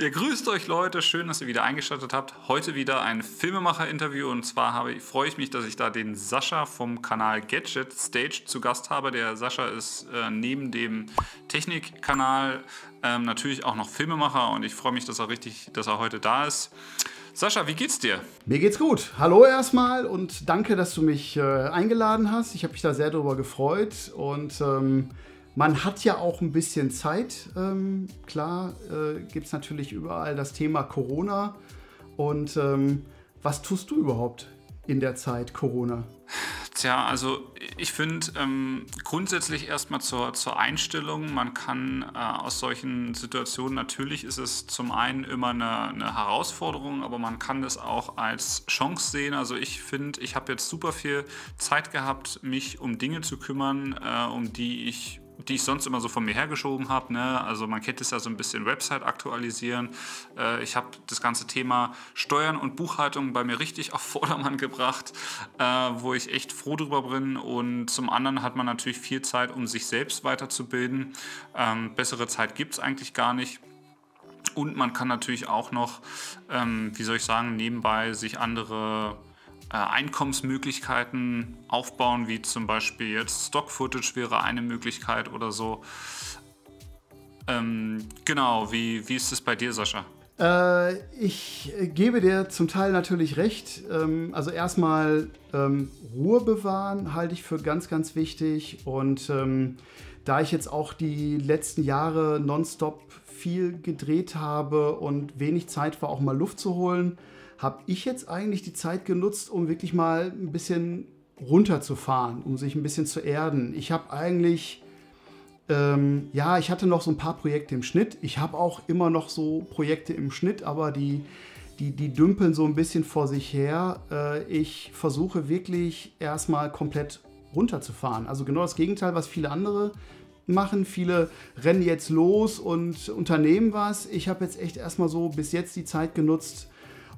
Ihr grüßt euch Leute, schön, dass ihr wieder eingeschaltet habt. Heute wieder ein Filmemacher-Interview und zwar habe, freue ich mich, dass ich da den Sascha vom Kanal Gadget Stage zu Gast habe. Der Sascha ist äh, neben dem Technikkanal ähm, natürlich auch noch Filmemacher und ich freue mich, dass er richtig, dass er heute da ist. Sascha, wie geht's dir? Mir geht's gut. Hallo erstmal und danke, dass du mich äh, eingeladen hast. Ich habe mich da sehr darüber gefreut und ähm, man hat ja auch ein bisschen Zeit. Ähm, klar äh, gibt es natürlich überall das Thema Corona. Und ähm, was tust du überhaupt in der Zeit Corona? Tja, also ich finde ähm, grundsätzlich erstmal zur, zur Einstellung, man kann äh, aus solchen Situationen, natürlich ist es zum einen immer eine, eine, Herausforderung, aber man kann das auch als Chance sehen. Also ich finde, ich habe jetzt super viel Zeit gehabt, mich um Dinge zu kümmern, äh, um die ich die ich sonst immer so von mir hergeschoben habe. Ne? Also man kennt es ja so ein bisschen Website aktualisieren. Äh, ich habe das ganze Thema Steuern und Buchhaltung bei mir richtig auf Vordermann gebracht, äh, wo ich echt froh drüber bin. Und zum anderen hat man natürlich viel Zeit, um sich selbst weiterzubilden. Ähm, bessere Zeit gibt es eigentlich gar nicht. Und man kann natürlich auch noch, ähm, wie soll ich sagen, nebenbei sich andere Einkommensmöglichkeiten aufbauen, wie zum Beispiel jetzt Stock-Footage wäre eine Möglichkeit oder so. Ähm, genau, wie, wie ist es bei dir, Sascha? Äh, ich gebe dir zum Teil natürlich recht. Ähm, also erstmal ähm, Ruhe bewahren halte ich für ganz, ganz wichtig. Und ähm, da ich jetzt auch die letzten Jahre nonstop viel gedreht habe und wenig Zeit war, auch mal Luft zu holen, habe ich jetzt eigentlich die Zeit genutzt, um wirklich mal ein bisschen runterzufahren, um sich ein bisschen zu erden. Ich habe eigentlich, ähm, ja, ich hatte noch so ein paar Projekte im Schnitt. Ich habe auch immer noch so Projekte im Schnitt, aber die, die, die dümpeln so ein bisschen vor sich her. Äh, ich versuche wirklich erstmal komplett runterzufahren. Also genau das Gegenteil, was viele andere machen. Viele rennen jetzt los und unternehmen was. Ich habe jetzt echt erstmal so bis jetzt die Zeit genutzt,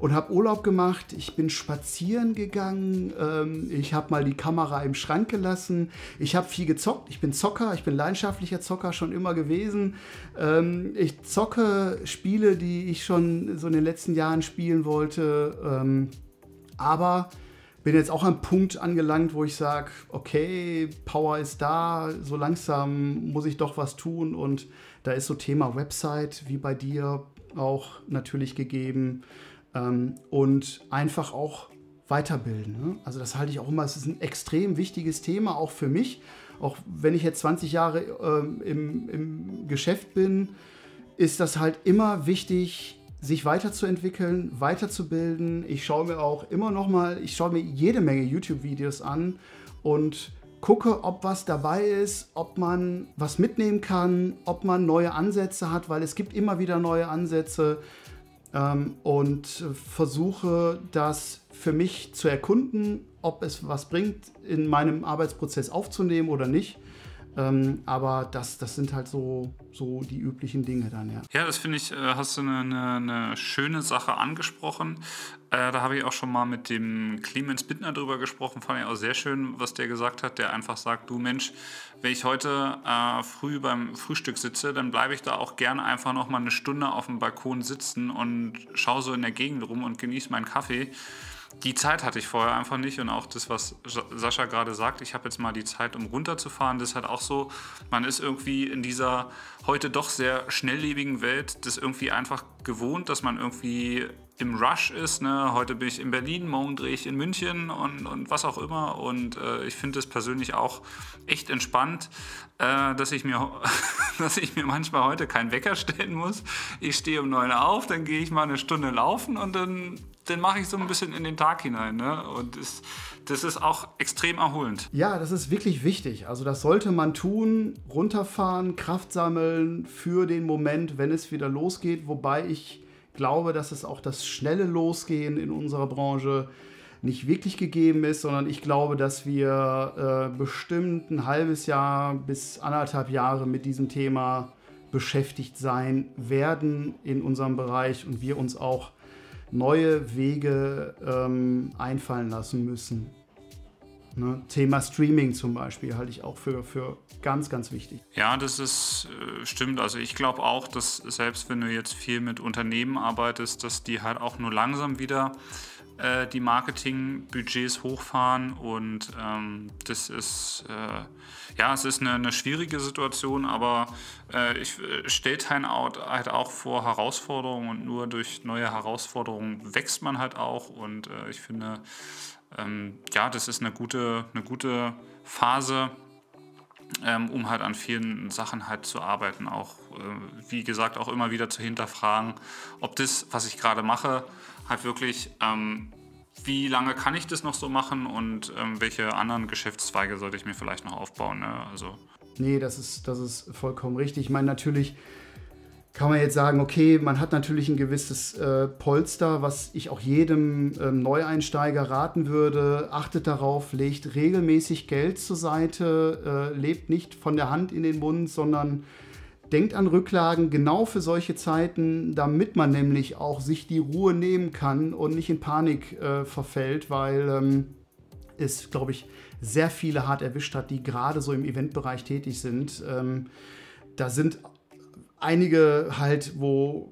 und habe Urlaub gemacht. Ich bin spazieren gegangen. Ähm, ich habe mal die Kamera im Schrank gelassen. Ich habe viel gezockt. Ich bin Zocker. Ich bin leidenschaftlicher Zocker schon immer gewesen. Ähm, ich zocke Spiele, die ich schon so in den letzten Jahren spielen wollte. Ähm, aber bin jetzt auch am Punkt angelangt, wo ich sage, okay, Power ist da, so langsam muss ich doch was tun und da ist so Thema Website wie bei dir auch natürlich gegeben ähm, und einfach auch weiterbilden. Ne? Also das halte ich auch immer, es ist ein extrem wichtiges Thema, auch für mich. Auch wenn ich jetzt 20 Jahre ähm, im, im Geschäft bin, ist das halt immer wichtig, sich weiterzuentwickeln, weiterzubilden. Ich schaue mir auch immer noch mal, ich schaue mir jede Menge YouTube-Videos an und gucke, ob was dabei ist, ob man was mitnehmen kann, ob man neue Ansätze hat, weil es gibt immer wieder neue Ansätze ähm, und versuche das für mich zu erkunden, ob es was bringt, in meinem Arbeitsprozess aufzunehmen oder nicht. Ähm, aber das, das sind halt so, so die üblichen Dinge dann, ja. Ja, das finde ich, äh, hast du eine, eine, eine, schöne Sache angesprochen. Äh, da habe ich auch schon mal mit dem Clemens Bittner drüber gesprochen, fand ich auch sehr schön, was der gesagt hat, der einfach sagt, du Mensch, wenn ich heute äh, früh beim Frühstück sitze, dann bleibe ich da auch gerne einfach noch mal eine Stunde auf dem Balkon sitzen und schaue so in der Gegend rum und genieße meinen Kaffee. Die Zeit hatte ich vorher einfach nicht und auch das, was Sascha gerade sagt, ich habe jetzt mal die Zeit, um runterzufahren, das ist halt auch so, man ist irgendwie in dieser heute doch sehr schnelllebigen Welt das irgendwie einfach gewohnt, dass man irgendwie im Rush ist. Ne? Heute bin ich in Berlin, morgen drehe ich in München und, und was auch immer. Und äh, ich finde es persönlich auch echt entspannt, äh, dass, ich mir, dass ich mir manchmal heute keinen Wecker stellen muss. Ich stehe um neun auf, dann gehe ich mal eine Stunde laufen und dann den mache ich so ein bisschen in den Tag hinein. Ne? Und das, das ist auch extrem erholend. Ja, das ist wirklich wichtig. Also das sollte man tun, runterfahren, Kraft sammeln für den Moment, wenn es wieder losgeht. Wobei ich glaube, dass es auch das schnelle Losgehen in unserer Branche nicht wirklich gegeben ist, sondern ich glaube, dass wir äh, bestimmt ein halbes Jahr bis anderthalb Jahre mit diesem Thema beschäftigt sein werden in unserem Bereich und wir uns auch neue Wege ähm, einfallen lassen müssen. Ne? Thema Streaming zum Beispiel halte ich auch für, für ganz, ganz wichtig. Ja, das ist äh, stimmt. Also ich glaube auch, dass selbst wenn du jetzt viel mit Unternehmen arbeitest, dass die halt auch nur langsam wieder äh, die Marketingbudgets hochfahren und ähm, das ist äh, ja, es ist eine, eine schwierige Situation, aber äh, ich äh, stelle Timeout halt auch vor Herausforderungen und nur durch neue Herausforderungen wächst man halt auch und ich finde, ähm, ja, das ist eine gute, eine gute Phase, ähm, um halt an vielen Sachen halt zu arbeiten. Auch, äh, wie gesagt, auch immer wieder zu hinterfragen, ob das, was ich gerade mache, halt wirklich, ähm, wie lange kann ich das noch so machen und ähm, welche anderen Geschäftszweige sollte ich mir vielleicht noch aufbauen. Ne? Also. Nee, das ist, das ist vollkommen richtig. Ich meine, natürlich kann man jetzt sagen, okay, man hat natürlich ein gewisses äh, Polster, was ich auch jedem ähm, Neueinsteiger raten würde. Achtet darauf, legt regelmäßig Geld zur Seite, äh, lebt nicht von der Hand in den Mund, sondern denkt an Rücklagen genau für solche Zeiten, damit man nämlich auch sich die Ruhe nehmen kann und nicht in Panik äh, verfällt, weil ähm, es, glaube ich, sehr viele hart erwischt hat, die gerade so im Eventbereich tätig sind. Ähm, da sind einige halt, wo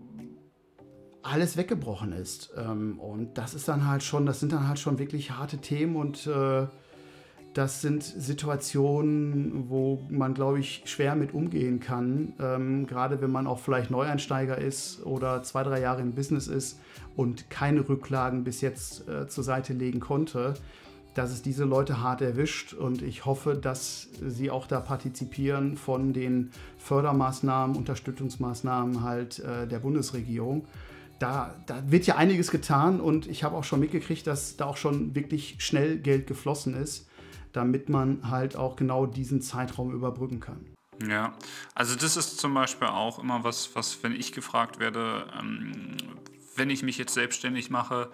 alles weggebrochen ist. Ähm, und das ist dann halt schon, das sind dann halt schon wirklich harte Themen und äh, das sind Situationen, wo man, glaube ich, schwer mit umgehen kann. Ähm, gerade wenn man auch vielleicht Neueinsteiger ist oder zwei, drei Jahre im Business ist und keine Rücklagen bis jetzt äh, zur Seite legen konnte dass es diese Leute hart erwischt und ich hoffe, dass sie auch da partizipieren von den Fördermaßnahmen, Unterstützungsmaßnahmen halt äh, der Bundesregierung. Da, da, wird ja einiges getan und ich habe auch schon mitgekriegt, dass da auch schon wirklich schnell Geld geflossen ist, damit man halt auch genau diesen Zeitraum überbrücken kann. Ja, also das ist zum Beispiel auch immer was, was wenn ich gefragt werde, ähm, wenn ich mich jetzt selbstständig mache,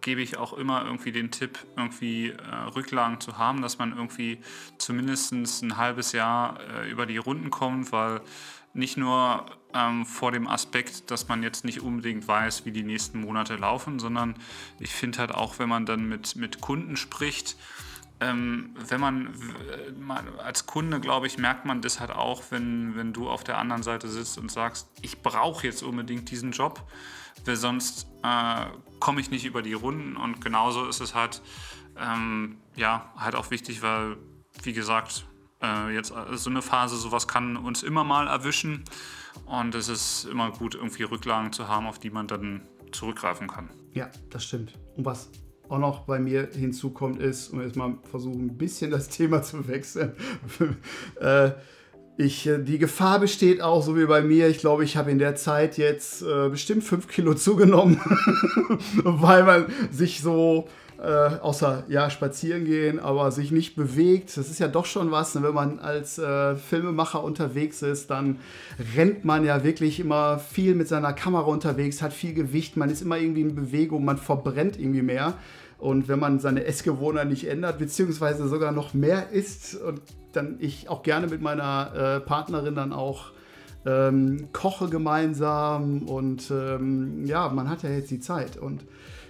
gebe ich auch immer irgendwie den Tipp, irgendwie äh, Rücklagen zu haben, dass man irgendwie zumindest ein halbes Jahr äh, über die Runden kommt, weil nicht nur ähm, vor dem Aspekt, dass man jetzt nicht unbedingt weiß, wie die nächsten Monate laufen, sondern ich finde halt auch, wenn man dann mit, mit Kunden spricht, ähm, wenn man, man, als Kunde, glaube ich, merkt man das halt auch, wenn, wenn du auf der anderen Seite sitzt und sagst, ich brauche jetzt unbedingt diesen Job weil sonst äh, komme ich nicht über die Runden und genauso ist es halt, ähm, ja, halt auch wichtig, weil, wie gesagt, äh, jetzt äh, so eine Phase, sowas kann uns immer mal erwischen und es ist immer gut, irgendwie Rücklagen zu haben, auf die man dann zurückgreifen kann. Ja, das stimmt. Und was auch noch bei mir hinzukommt, ist, um jetzt mal versuchen, ein bisschen das Thema zu wechseln, äh, ich, äh, die Gefahr besteht auch, so wie bei mir, ich glaube, ich habe in der Zeit jetzt äh, bestimmt fünf Kilo zugenommen, weil man sich so äh, außer ja spazieren gehen, aber sich nicht bewegt. Das ist ja doch schon was. Ne? Wenn man als äh, Filmemacher unterwegs ist, dann rennt man ja wirklich immer viel mit seiner Kamera unterwegs, hat viel Gewicht, man ist immer irgendwie in Bewegung, man verbrennt irgendwie mehr. Und wenn man seine Essgewohnheiten nicht ändert, beziehungsweise sogar noch mehr isst und dann ich auch gerne mit meiner äh, Partnerin dann auch ähm, koche gemeinsam und ähm, ja, man hat ja jetzt die Zeit und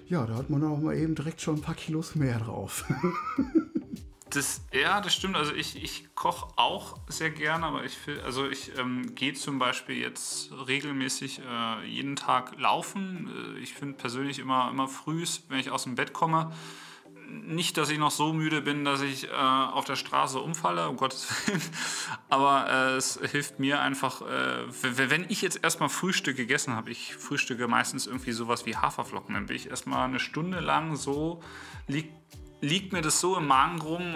ja, da hat man auch mal eben direkt schon ein paar Kilos mehr drauf. Das, ja, das stimmt. Also ich, ich koche auch sehr gerne, aber ich also ich ähm, gehe zum Beispiel jetzt regelmäßig äh, jeden Tag laufen. Äh, ich finde persönlich immer, immer früh, wenn ich aus dem Bett komme, nicht, dass ich noch so müde bin, dass ich äh, auf der Straße umfalle, um Gottes Willen. Aber äh, es hilft mir einfach, äh, wenn ich jetzt erstmal Frühstück gegessen habe, ich frühstücke meistens irgendwie sowas wie Haferflocken, dann bin ich erstmal eine Stunde lang so, liegt, liegt mir das so im Magen rum,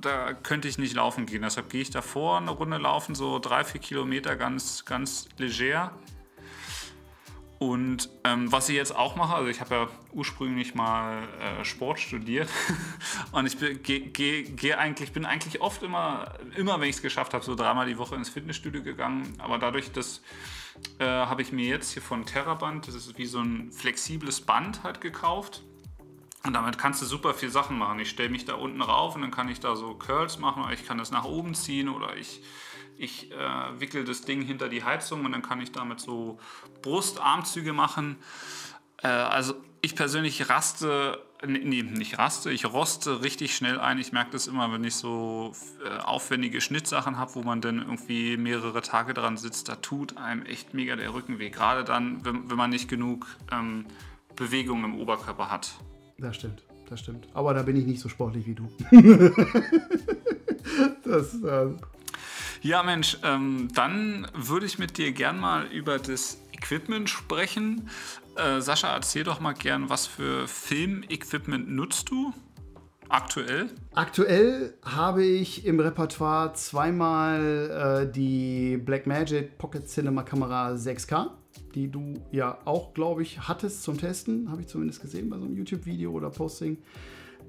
da könnte ich nicht laufen gehen. Deshalb gehe ich davor eine Runde laufen, so drei, vier Kilometer ganz, ganz leger und ähm, was ich jetzt auch mache, also ich habe ja ursprünglich mal äh, Sport studiert und ich bin, geh, geh eigentlich, bin eigentlich oft immer, immer wenn ich es geschafft habe, so dreimal die Woche ins Fitnessstudio gegangen. Aber dadurch, dass äh, habe ich mir jetzt hier von Terraband, das ist wie so ein flexibles Band halt gekauft. Und damit kannst du super viel Sachen machen. Ich stelle mich da unten rauf und dann kann ich da so Curls machen oder ich kann das nach oben ziehen oder ich ich äh, wickel das Ding hinter die Heizung und dann kann ich damit so Brustarmzüge machen. Äh, also ich persönlich raste Nee, nicht raste, ich roste richtig schnell ein. Ich merke das immer, wenn ich so äh, aufwendige Schnittsachen habe, wo man dann irgendwie mehrere Tage dran sitzt, da tut einem echt mega der Rücken weh. Gerade dann, wenn, wenn man nicht genug ähm, Bewegung im Oberkörper hat. Das stimmt, das stimmt. Aber da bin ich nicht so sportlich wie du. das, äh ja, Mensch, ähm, dann würde ich mit dir gern mal über das Equipment sprechen. Äh, Sascha, erzähl doch mal gern, was für Filmequipment nutzt du aktuell? Aktuell habe ich im Repertoire zweimal äh, die Blackmagic Pocket Cinema Kamera 6K, die du ja auch, glaube ich, hattest zum Testen, habe ich zumindest gesehen bei so einem YouTube-Video oder Posting.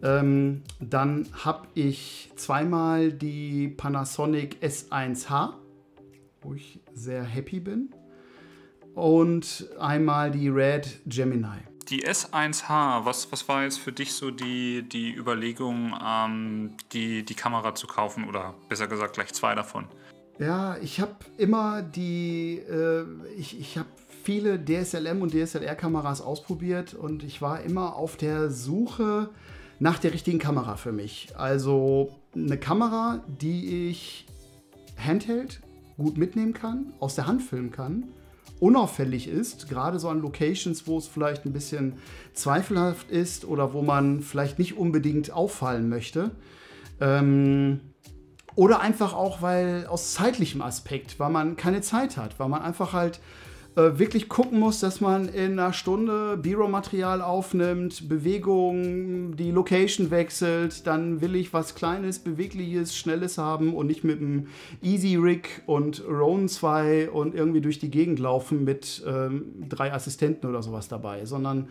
Ähm, dann habe ich zweimal die Panasonic S1H, wo ich sehr happy bin und einmal die Red Gemini. Die S1H, was, was war jetzt für dich so die, die Überlegung, ähm, die, die Kamera zu kaufen oder besser gesagt gleich zwei davon? Ja, ich habe immer die, äh, ich, ich habe viele DSLM und DSLR-Kameras ausprobiert und ich war immer auf der Suche nach der richtigen Kamera für mich. Also eine Kamera, die ich handheld gut mitnehmen kann, aus der Hand filmen kann unauffällig ist, gerade so an Locations, wo es vielleicht ein bisschen zweifelhaft ist oder wo man vielleicht nicht unbedingt auffallen möchte. Ähm, oder einfach auch, weil aus zeitlichem Aspekt, weil man keine Zeit hat, weil man einfach halt äh, wirklich gucken muss, dass man in einer Stunde B-Roll-Material aufnimmt, Bewegung, die Location wechselt, dann will ich was Kleines, Bewegliches, Schnelles haben und nicht mit einem Easy Rig und Roan 2 und irgendwie durch die Gegend laufen mit ähm, drei Assistenten oder sowas dabei, sondern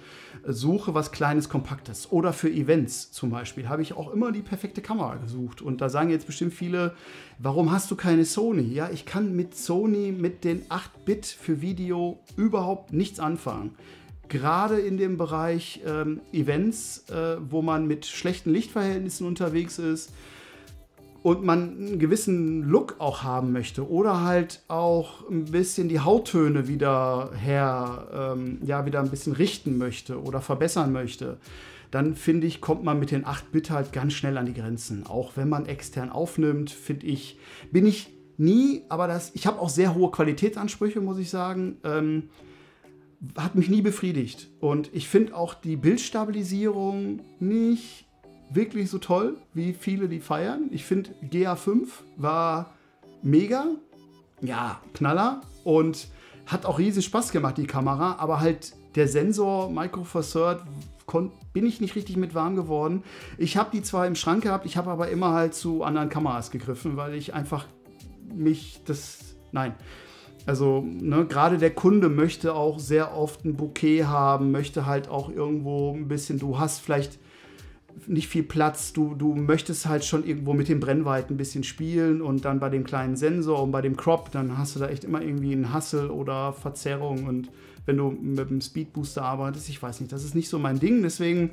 suche was Kleines, Kompaktes. Oder für Events zum Beispiel habe ich auch immer die perfekte Kamera gesucht. Und da sagen jetzt bestimmt viele, warum hast du keine Sony? Ja, ich kann mit Sony, mit den 8-Bit für Video überhaupt nichts anfangen. Gerade in dem Bereich ähm, Events, äh, wo man mit schlechten Lichtverhältnissen unterwegs ist, und man einen gewissen Look auch haben möchte oder halt auch ein bisschen die Hauttöne wieder her, ähm, ja, wieder ein bisschen richten möchte oder verbessern möchte, dann finde ich, kommt man mit den 8-Bit halt ganz schnell an die Grenzen. Auch wenn man extern aufnimmt, finde ich, bin ich nie, aber das, ich habe auch sehr hohe Qualitätsansprüche, muss ich sagen. Ähm, hat mich nie befriedigt. Und ich finde auch die Bildstabilisierung nicht wirklich so toll, wie viele die feiern. Ich finde, GA5 war mega, ja, Knaller und hat auch riesig Spaß gemacht, die Kamera, aber halt der Sensor Micro Four Third bin ich nicht richtig mit warm geworden. Ich habe die zwar im Schrank gehabt, ich habe aber immer halt zu anderen Kameras gegriffen, weil ich einfach mich das, nein, also ne, gerade der Kunde möchte auch sehr oft ein Bouquet haben, möchte halt auch irgendwo ein bisschen, du hast vielleicht nicht viel Platz. Du, du möchtest halt schon irgendwo mit den Brennweiten ein bisschen spielen und dann bei dem kleinen Sensor und bei dem Crop, dann hast du da echt immer irgendwie einen Hassel oder Verzerrung. Und wenn du mit dem Speedbooster arbeitest, ich weiß nicht, das ist nicht so mein Ding. Deswegen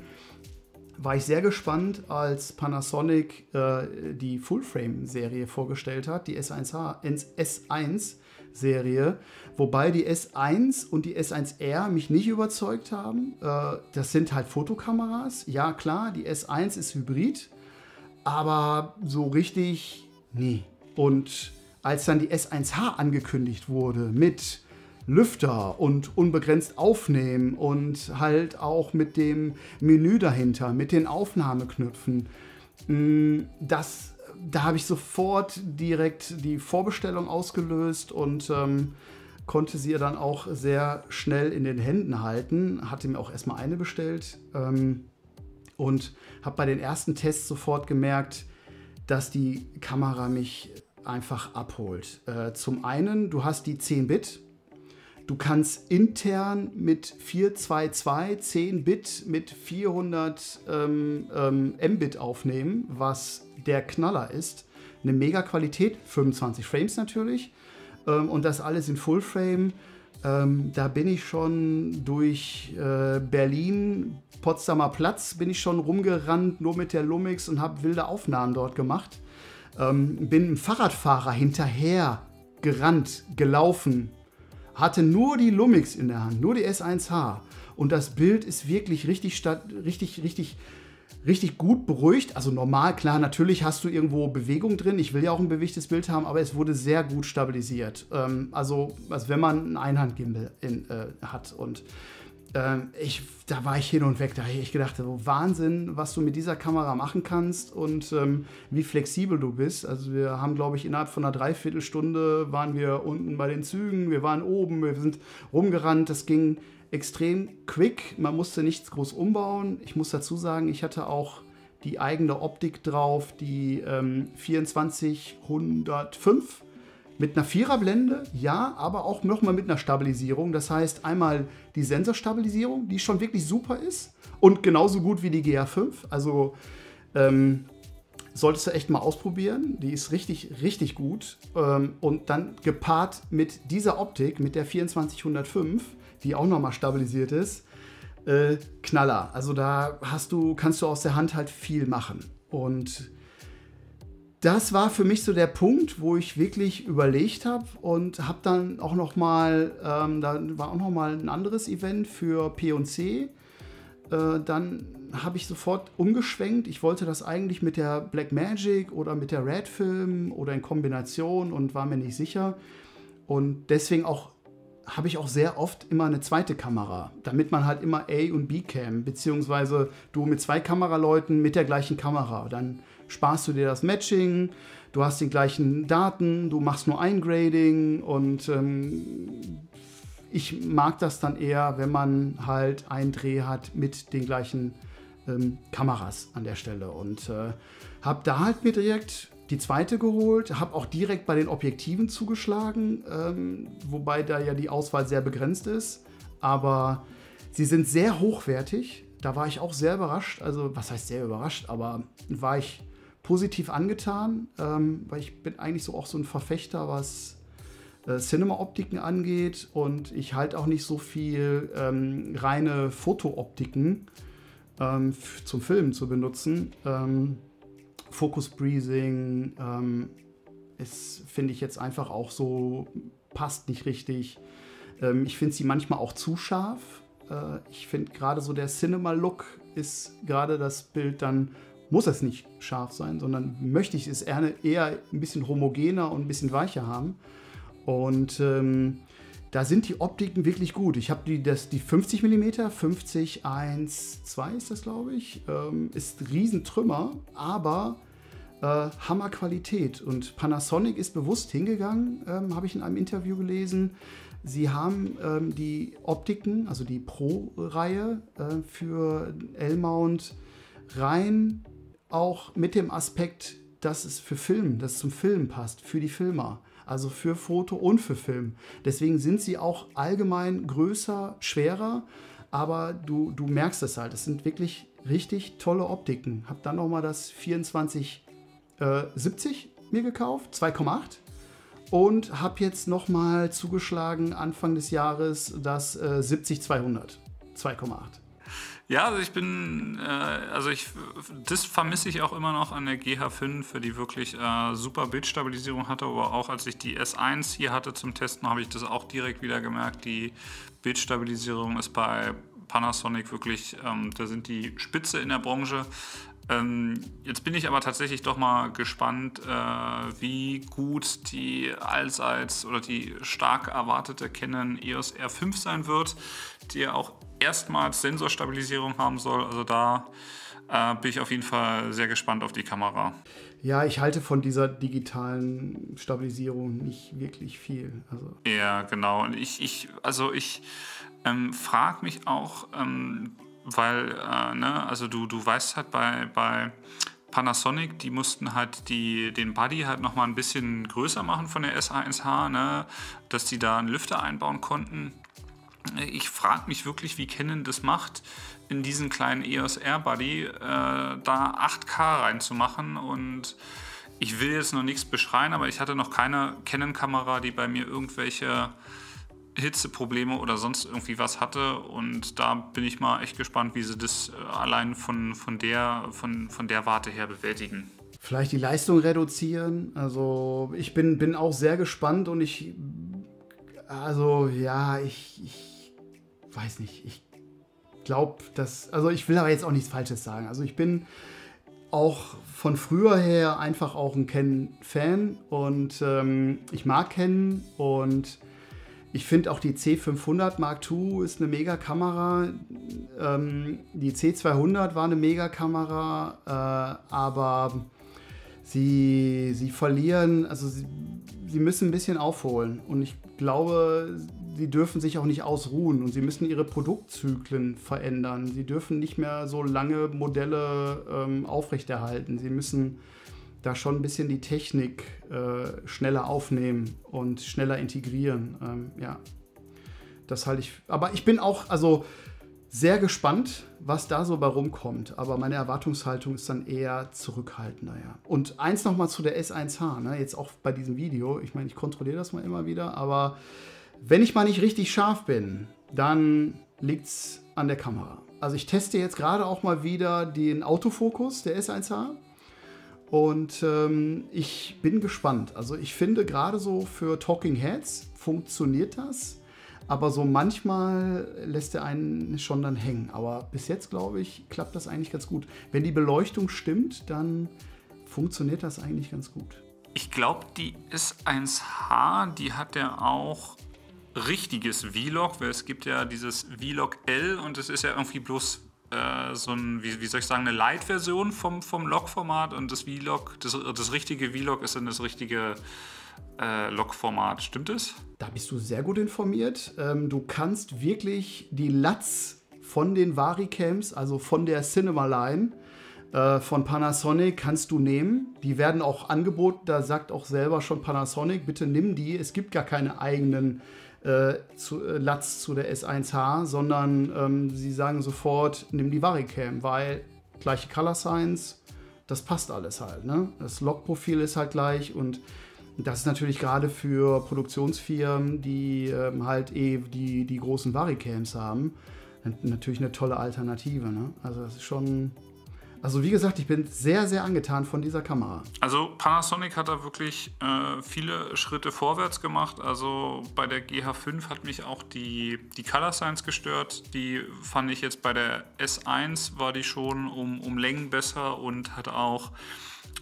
war ich sehr gespannt, als Panasonic äh, die Full-Frame-Serie vorgestellt hat, die S1H, S1 Serie, wobei die S1 und die S1R mich nicht überzeugt haben. Äh, das sind halt Fotokameras. Ja, klar, die S1 ist Hybrid, aber so richtig, nee. Und als dann die S1H angekündigt wurde mit Lüfter und unbegrenzt aufnehmen und halt auch mit dem Menü dahinter, mit den Aufnahmeknöpfen, mm, das da habe ich sofort direkt die Vorbestellung ausgelöst und ähm, konnte sie dann auch sehr schnell in den Händen halten. Hatte mir auch erstmal eine bestellt ähm, und habe bei den ersten Tests sofort gemerkt, dass die Kamera mich einfach abholt. Äh, zum einen, du hast die 10-Bit. Du kannst intern mit 422 10 Bit mit 400 ähm, ähm, Mbit aufnehmen, was der Knaller ist. Eine mega Qualität, 25 Frames natürlich. Ähm, und das alles in Fullframe. Ähm, da bin ich schon durch äh, Berlin, Potsdamer Platz, bin ich schon rumgerannt, nur mit der Lumix und habe wilde Aufnahmen dort gemacht. Ähm, bin einem Fahrradfahrer hinterher gerannt, gelaufen, hatte nur die Lumix in der Hand, nur die S1H. Und das Bild ist wirklich richtig, richtig, richtig, richtig gut beruhigt. Also normal, klar, natürlich hast du irgendwo Bewegung drin. Ich will ja auch ein bewegtes Bild haben, aber es wurde sehr gut stabilisiert. Ähm, also, als wenn man einen Einhandgimbal in, äh, hat. Und ähm, ich, da war ich hin und weg. Da habe ich gedacht, so Wahnsinn, was du mit dieser Kamera machen kannst und ähm, wie flexibel du bist. Also wir haben, glaube ich, innerhalb von einer Dreiviertelstunde waren wir unten bei den Zügen, wir waren oben, wir sind rumgerannt. Das ging extrem quick. Man musste nichts groß umbauen. Ich muss dazu sagen, ich hatte auch die eigene Optik drauf, die ähm, 2405 mit einer Viererblende, ja, aber auch nochmal mit einer Stabilisierung. Das heißt, einmal die Sensorstabilisierung, die schon wirklich super ist und genauso gut wie die GA5. Also ähm, solltest du echt mal ausprobieren. Die ist richtig, richtig gut. Ähm, und dann gepaart mit dieser Optik, mit der 2405, die auch nochmal stabilisiert ist, äh, Knaller. Also da hast du, kannst du aus der Hand halt viel machen. Und das war für mich so der Punkt, wo ich wirklich überlegt habe und habe dann auch noch mal, ähm, da war auch noch mal ein anderes Event für P&C. Äh, dann habe ich sofort umgeschwenkt. Ich wollte das eigentlich mit der Black Magic oder mit der Red Film oder in Kombination und war mir nicht sicher. Und deswegen auch habe ich auch sehr oft immer eine zweite Kamera, damit man halt immer A und B Cam, beziehungsweise du mit zwei Kameraleuten mit der gleichen Kamera. Dann sparst du dir das Matching, du hast die gleichen Daten, du machst nur ein Grading und ähm, ich mag das dann eher, wenn man halt einen Dreh hat mit den gleichen ähm, Kameras an der Stelle und äh, habe da halt mir direkt die zweite geholt, habe auch direkt bei den Objektiven zugeschlagen, ähm, wobei da ja die Auswahl sehr begrenzt ist, aber sie sind sehr hochwertig. Da war ich auch sehr überrascht, also was heißt sehr überrascht, aber war ich positiv angetan, ähm, weil ich bin eigentlich so auch so ein Verfechter, was äh, Cinema-Optiken angeht und ich halte auch nicht so viel ähm, reine Foto-Optiken ähm, zum Filmen zu benutzen. Focus Breathing ähm, ist, finde ich jetzt einfach auch so, passt nicht richtig. Ähm, ich finde sie manchmal auch zu scharf. Äh, ich finde gerade so der Cinema-Look ist gerade das Bild dann muss es nicht scharf sein, sondern möchte ich es eher, eher ein bisschen homogener und ein bisschen weicher haben. Und ähm, da sind die Optiken wirklich gut. Ich habe die, die 50 mm, 50 1 2 ist das, glaube ich, ähm, ist Riesentrümmer, aber äh, Hammerqualität. Und Panasonic ist bewusst hingegangen, ähm, habe ich in einem Interview gelesen. Sie haben ähm, die Optiken, also die Pro-Reihe äh, für L-Mount rein auch mit dem Aspekt, dass es für Film, dass es zum Film passt, für die Filmer. Also für Foto und für Film. Deswegen sind sie auch allgemein größer, schwerer, aber du, du merkst es halt. Es sind wirklich richtig tolle Optiken. Hab dann nochmal das 2470 äh, mir gekauft, 2,8 und habe jetzt nochmal zugeschlagen Anfang des Jahres das äh, 70-200, 2,8. Ja, also ich bin, äh, also ich, das vermisse ich auch immer noch an der GH5, die wirklich äh, super Bildstabilisierung hatte, aber auch als ich die S1 hier hatte zum Testen, habe ich das auch direkt wieder gemerkt. Die Bildstabilisierung ist bei Panasonic wirklich, ähm, da sind die Spitze in der Branche. Ähm, jetzt bin ich aber tatsächlich doch mal gespannt, äh, wie gut die allseits oder die stark erwartete Canon EOS R5 sein wird, die ja auch erstmals Sensorstabilisierung haben soll. Also da äh, bin ich auf jeden Fall sehr gespannt auf die Kamera. Ja, ich halte von dieser digitalen Stabilisierung nicht wirklich viel. Also. Ja, genau. Und ich, ich also ich ähm, frage mich auch, ähm, weil, äh, ne, also du, du weißt halt bei, bei Panasonic, die mussten halt die, den Buddy halt nochmal ein bisschen größer machen von der SA1H, ne, dass die da einen Lüfter einbauen konnten ich frage mich wirklich, wie Canon das macht, in diesen kleinen EOS Air Buddy äh, da 8K reinzumachen. Und ich will jetzt noch nichts beschreien, aber ich hatte noch keine Canon-Kamera, die bei mir irgendwelche Hitzeprobleme oder sonst irgendwie was hatte. Und da bin ich mal echt gespannt, wie sie das äh, allein von, von, der, von, von der Warte her bewältigen. Vielleicht die Leistung reduzieren. Also ich bin, bin auch sehr gespannt und ich also ja, ich, ich weiß nicht. Ich glaube, dass, also ich will aber jetzt auch nichts Falsches sagen. Also ich bin auch von früher her einfach auch ein Canon-Fan und ähm, ich mag Canon und ich finde auch die C500 Mark II ist eine Mega-Kamera. Ähm, die C200 war eine Mega-Kamera, äh, aber sie, sie verlieren, also sie, sie müssen ein bisschen aufholen. Und ich glaube, sie dürfen sich auch nicht ausruhen und sie müssen ihre Produktzyklen verändern. Sie dürfen nicht mehr so lange Modelle ähm, aufrechterhalten. Sie müssen da schon ein bisschen die Technik äh, schneller aufnehmen und schneller integrieren. Ähm, ja, das halte ich. Aber ich bin auch, also sehr gespannt, was da so bei rumkommt. Aber meine Erwartungshaltung ist dann eher zurückhaltender. Ja. Und eins nochmal zu der S1H, ne? jetzt auch bei diesem Video. Ich meine, ich kontrolliere das mal immer wieder, aber wenn ich mal nicht richtig scharf bin, dann liegt es an der Kamera. Also ich teste jetzt gerade auch mal wieder den Autofokus der S1H. Und ähm, ich bin gespannt. Also ich finde gerade so für Talking Heads funktioniert das. Aber so manchmal lässt er einen schon dann hängen. Aber bis jetzt, glaube ich, klappt das eigentlich ganz gut. Wenn die Beleuchtung stimmt, dann funktioniert das eigentlich ganz gut. Ich glaube, die S1H, die hat ja auch richtiges Vlog, weil es gibt ja dieses Vlog L und es ist ja irgendwie bloß äh, so ein, wie, wie, soll ich sagen, eine Light-Version vom, vom Log-Format und das Vlog, das, das richtige Vlog ist dann das richtige äh, Log-Format. Stimmt es? Da bist du sehr gut informiert. Ähm, du kannst wirklich die Latz von den Varicams, also von der Cinema Line, äh, von Panasonic kannst du nehmen. Die werden auch angeboten, da sagt auch selber schon Panasonic, bitte nimm die. Es gibt gar keine eigenen äh, zu, äh, Latz zu der S1H, sondern ähm, sie sagen sofort, nimm die Varicam, weil gleiche Color Science, das passt alles halt. Ne? Das Logprofil ist halt gleich und das ist natürlich gerade für Produktionsfirmen, die ähm, halt eh die, die großen Varicams haben, natürlich eine tolle Alternative. Ne? Also das ist schon. Also wie gesagt, ich bin sehr, sehr angetan von dieser Kamera. Also Panasonic hat da wirklich äh, viele Schritte vorwärts gemacht. Also bei der GH5 hat mich auch die, die Color Science gestört. Die fand ich jetzt bei der S1 war die schon um, um Längen besser und hat auch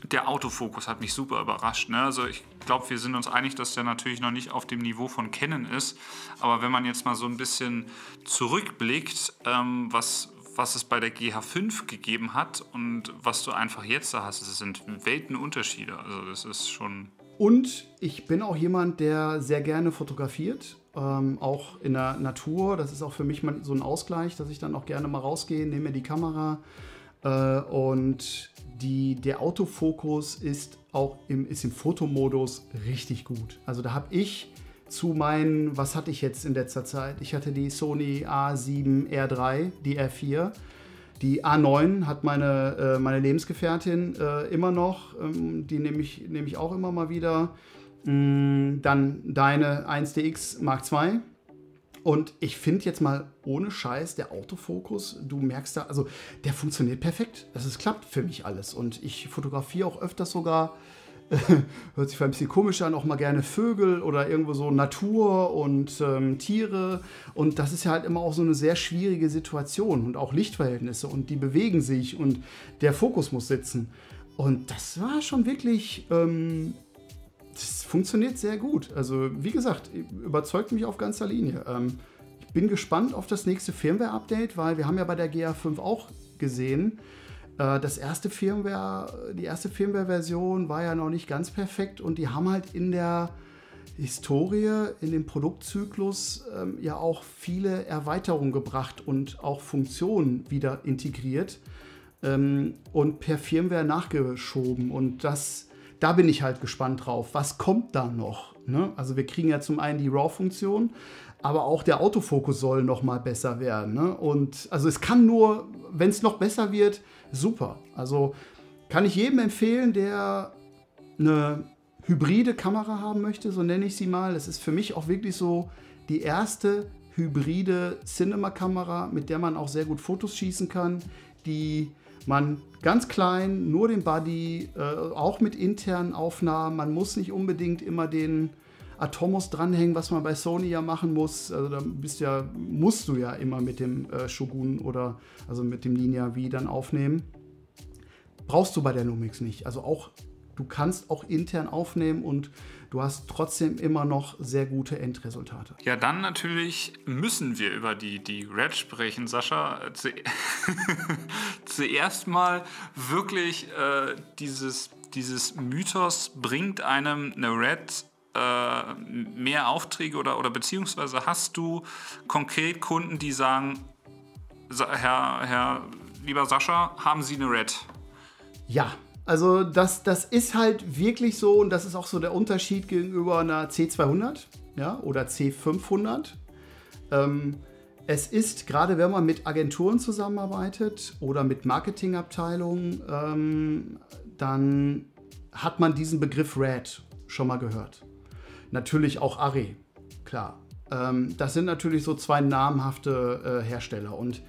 der Autofokus hat mich super überrascht. Ne? Also ich glaube, wir sind uns einig, dass der natürlich noch nicht auf dem Niveau von Canon ist. Aber wenn man jetzt mal so ein bisschen zurückblickt, ähm, was, was es bei der GH5 gegeben hat und was du einfach jetzt da hast, das sind Weltenunterschiede. Also das ist schon... Und ich bin auch jemand, der sehr gerne fotografiert, ähm, auch in der Natur. Das ist auch für mich so ein Ausgleich, dass ich dann auch gerne mal rausgehe, nehme mir die Kamera äh, und die, der Autofokus ist auch im, ist im Fotomodus richtig gut. Also da habe ich zu meinen, was hatte ich jetzt in letzter Zeit? Ich hatte die Sony A7 R3, die R4. Die A9 hat meine, äh, meine Lebensgefährtin äh, immer noch. Ähm, die nehme ich, nehm ich auch immer mal wieder. Mm, dann deine 1DX Mark II und ich finde jetzt mal ohne Scheiß, der Autofokus, du merkst da, also der funktioniert perfekt. Das ist, klappt für mich alles. Und ich fotografiere auch öfters sogar, hört sich ein bisschen komisch an, auch mal gerne Vögel oder irgendwo so Natur und ähm, Tiere. Und das ist ja halt immer auch so eine sehr schwierige Situation und auch Lichtverhältnisse und die bewegen sich und der Fokus muss sitzen. Und das war schon wirklich ähm, das funktioniert sehr gut. Also, wie gesagt, überzeugt mich auf ganzer Linie. Ähm, ich bin gespannt auf das nächste Firmware-Update, weil wir haben ja bei der GA5 auch gesehen, das erste Firmware, die erste Firmware-Version war ja noch nicht ganz perfekt und die haben halt in der Historie, in dem Produktzyklus ähm, ja auch viele Erweiterungen gebracht und auch Funktionen wieder integriert ähm, und per Firmware nachgeschoben. Und das da bin ich halt gespannt drauf. Was kommt da noch? Ne? Also wir kriegen ja zum einen die RAW-Funktion, aber auch der Autofokus soll noch mal besser werden. Ne? Und also es kann nur, wenn es noch besser wird, super. Also kann ich jedem empfehlen, der eine hybride Kamera haben möchte, so nenne ich sie mal. Es ist für mich auch wirklich so die erste hybride Cinema-Kamera, mit der man auch sehr gut Fotos schießen kann, die man ganz klein, nur den Body, äh, auch mit internen Aufnahmen. Man muss nicht unbedingt immer den Atomos dranhängen, was man bei Sony ja machen muss. Also da bist ja, musst du ja immer mit dem äh, Shogun oder also mit dem Linear V dann aufnehmen. Brauchst du bei der Lumix nicht. Also auch, du kannst auch intern aufnehmen und du hast trotzdem immer noch sehr gute Endresultate. Ja, dann natürlich müssen wir über die, die Red sprechen, Sascha. Zuerst mal wirklich äh, dieses, dieses Mythos bringt einem eine Red äh, mehr Aufträge oder, oder beziehungsweise hast du konkret Kunden, die sagen, Herr, Herr, lieber Sascha, haben Sie eine Red? Ja, also das, das ist halt wirklich so und das ist auch so der Unterschied gegenüber einer C200 ja, oder C500. Ähm, es ist, gerade wenn man mit Agenturen zusammenarbeitet oder mit Marketingabteilungen, ähm, dann hat man diesen Begriff RAD schon mal gehört. Natürlich auch Arre, klar. Ähm, das sind natürlich so zwei namhafte äh, Hersteller und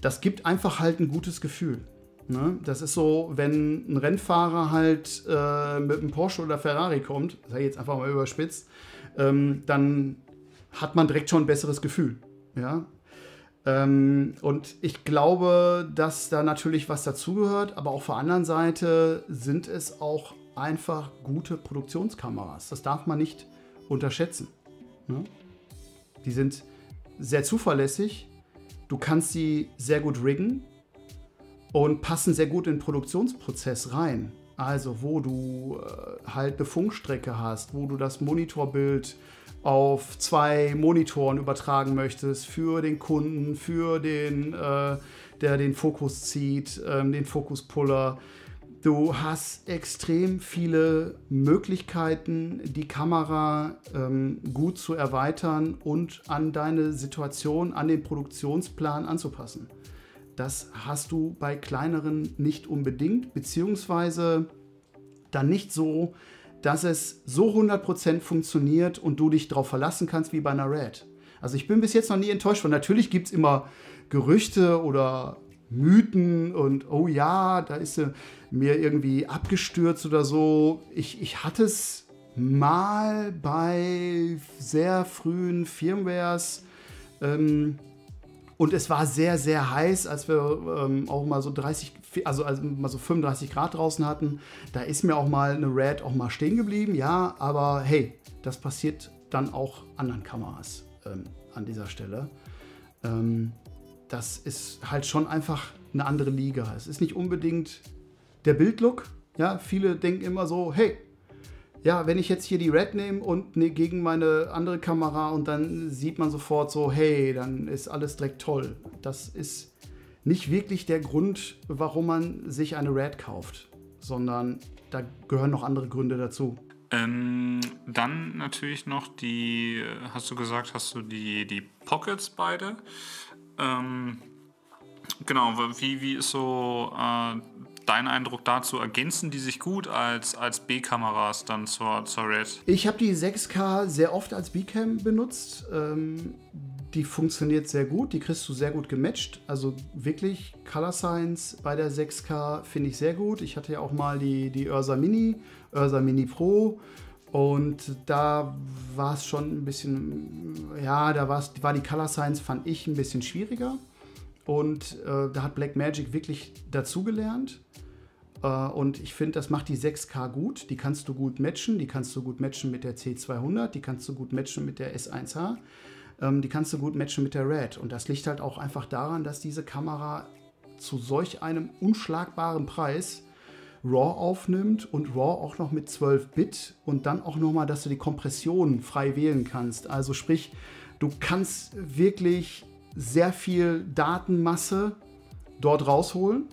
das gibt einfach halt ein gutes Gefühl. Ne? Das ist so, wenn ein Rennfahrer halt äh, mit einem Porsche oder Ferrari kommt, sei jetzt einfach mal überspitzt, ähm, dann hat man direkt schon ein besseres Gefühl. Ja? Ähm, und ich glaube, dass da natürlich was dazugehört, aber auf der anderen Seite sind es auch einfach gute Produktionskameras. Das darf man nicht unterschätzen. Ne? Die sind sehr zuverlässig. Du kannst sie sehr gut riggen und passen sehr gut in den Produktionsprozess rein. Also wo du äh, halt eine Funkstrecke hast, wo du das Monitorbild auf zwei Monitoren übertragen möchtest für den Kunden, für den, äh, der den Fokus zieht, ähm, den Fokuspuller. Du hast extrem viele Möglichkeiten, die Kamera ähm, gut zu erweitern und an deine Situation, an den Produktionsplan anzupassen. Das hast du bei kleineren nicht unbedingt, beziehungsweise dann nicht so, dass es so 100% funktioniert und du dich darauf verlassen kannst wie bei einer Red. Also ich bin bis jetzt noch nie enttäuscht von. Natürlich gibt es immer Gerüchte oder Mythen und oh ja, da ist sie mir irgendwie abgestürzt oder so. Ich, ich hatte es mal bei sehr frühen Firmwares. Ähm, und es war sehr, sehr heiß, als wir ähm, auch mal so 30, also, also mal so 35 Grad draußen hatten. Da ist mir auch mal eine Red auch mal stehen geblieben, ja, aber hey, das passiert dann auch anderen Kameras ähm, an dieser Stelle. Ähm, das ist halt schon einfach eine andere Liga. Es ist nicht unbedingt der Bildlook. Ja, viele denken immer so, hey, ja, wenn ich jetzt hier die Red nehme und ne, gegen meine andere Kamera und dann sieht man sofort so, hey, dann ist alles direkt toll. Das ist nicht wirklich der Grund, warum man sich eine Red kauft, sondern da gehören noch andere Gründe dazu. Ähm, dann natürlich noch die, hast du gesagt, hast du die, die Pockets beide. Ähm, genau, wie, wie ist so äh, dein Eindruck dazu? Ergänzen die sich gut als, als B-Kameras dann zur, zur Red? Ich habe die 6K sehr oft als B-Cam benutzt. Ähm, die funktioniert sehr gut, die kriegst du sehr gut gematcht. Also wirklich Color Science bei der 6K finde ich sehr gut. Ich hatte ja auch mal die, die Ursa Mini, Ursa Mini Pro. Und da war es schon ein bisschen, ja, da war die Color Science, fand ich, ein bisschen schwieriger. Und äh, da hat Blackmagic wirklich dazugelernt. Äh, und ich finde, das macht die 6K gut. Die kannst du gut matchen. Die kannst du gut matchen mit der C200. Die kannst du gut matchen mit der S1H. Ähm, die kannst du gut matchen mit der Red. Und das liegt halt auch einfach daran, dass diese Kamera zu solch einem unschlagbaren Preis RAW aufnimmt und RAW auch noch mit 12 Bit und dann auch nochmal, dass du die Kompression frei wählen kannst. Also sprich, du kannst wirklich sehr viel Datenmasse dort rausholen.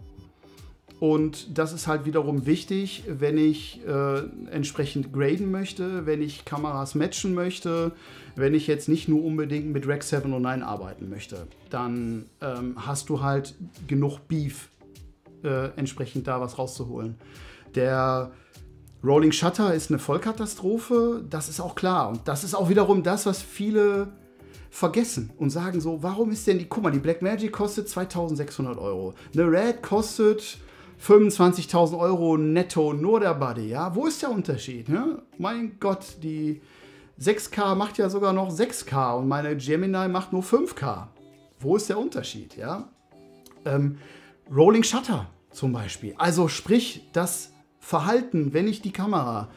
Und das ist halt wiederum wichtig, wenn ich äh, entsprechend graden möchte, wenn ich Kameras matchen möchte, wenn ich jetzt nicht nur unbedingt mit Rec 709 arbeiten möchte. Dann ähm, hast du halt genug Beef, äh, entsprechend da was rauszuholen. Der Rolling Shutter ist eine Vollkatastrophe, das ist auch klar. Und das ist auch wiederum das, was viele vergessen und sagen so, warum ist denn die, guck mal, die Black Magic kostet 2600 Euro, eine Red kostet 25.000 Euro netto nur der Body, ja, wo ist der Unterschied? Ne? Mein Gott, die 6K macht ja sogar noch 6K und meine Gemini macht nur 5K. Wo ist der Unterschied? Ja? Ähm, Rolling Shutter zum Beispiel. Also sprich, das Verhalten, wenn ich die Kamera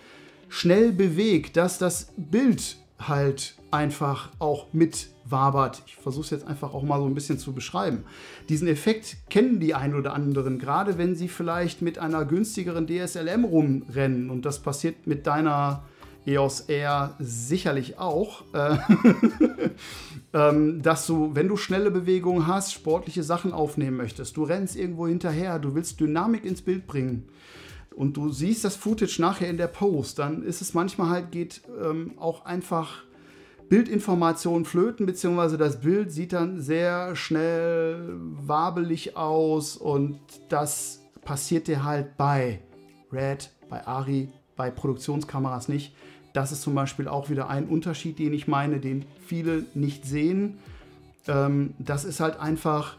schnell bewege, dass das Bild halt einfach auch mit wabert. Ich versuche es jetzt einfach auch mal so ein bisschen zu beschreiben. Diesen Effekt kennen die ein oder anderen, gerade wenn sie vielleicht mit einer günstigeren DSLM rumrennen. Und das passiert mit deiner EOS R sicherlich auch, äh, ähm, dass du, wenn du schnelle Bewegungen hast, sportliche Sachen aufnehmen möchtest, du rennst irgendwo hinterher, du willst Dynamik ins Bild bringen und du siehst das Footage nachher in der Post, dann ist es manchmal halt, geht ähm, auch einfach Bildinformation flöten, beziehungsweise das Bild sieht dann sehr schnell wabelig aus und das passiert dir halt bei Red, bei Ari, bei Produktionskameras nicht. Das ist zum Beispiel auch wieder ein Unterschied, den ich meine, den viele nicht sehen. Ähm, das ist halt einfach,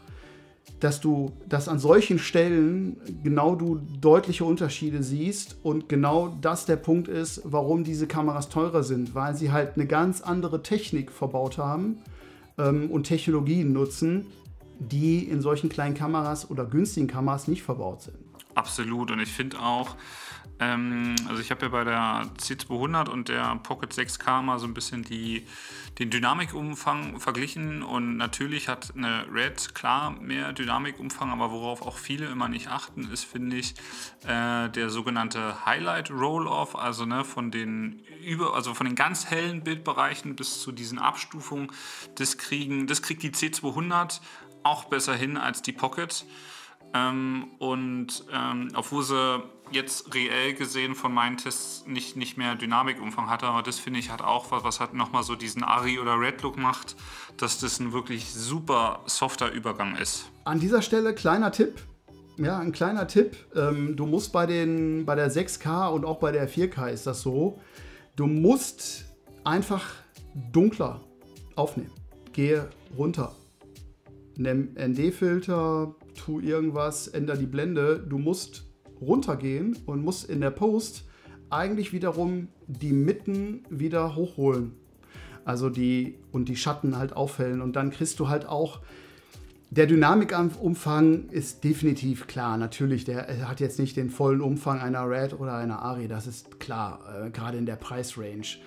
dass du, dass an solchen Stellen genau du deutliche Unterschiede siehst und genau das der Punkt ist, warum diese Kameras teurer sind, weil sie halt eine ganz andere Technik verbaut haben ähm, und Technologien nutzen, die in solchen kleinen Kameras oder günstigen Kameras nicht verbaut sind. Absolut und ich finde auch, ähm, also ich habe ja bei der C200 und der Pocket 6K mal so ein bisschen die, den Dynamikumfang verglichen und natürlich hat eine Red klar mehr Dynamikumfang, aber worauf auch viele immer nicht achten, ist, finde ich, äh, der sogenannte Highlight Roll-Off, also ne, von den über, also von den ganz hellen Bildbereichen bis zu diesen Abstufungen, das kriegen, das kriegt die C200 auch besser hin als die Pocket. Ähm, und ähm, obwohl sie jetzt reell gesehen von meinen Tests nicht, nicht mehr Dynamikumfang hatte, aber das finde ich hat auch was, was halt nochmal so diesen Ari oder Red Look macht, dass das ein wirklich super softer Übergang ist. An dieser Stelle kleiner Tipp. Ja, ein kleiner Tipp. Ähm, du musst bei, den, bei der 6K und auch bei der 4K ist das so. Du musst einfach dunkler aufnehmen. Gehe runter. Nimm ND-Filter, tu irgendwas, ändere die Blende. Du musst runtergehen und musst in der Post eigentlich wiederum die Mitten wieder hochholen. Also die und die Schatten halt aufhellen. Und dann kriegst du halt auch. Der Dynamikumfang ist definitiv klar. Natürlich, der hat jetzt nicht den vollen Umfang einer Red oder einer Ari, das ist klar, äh, gerade in der Preisrange.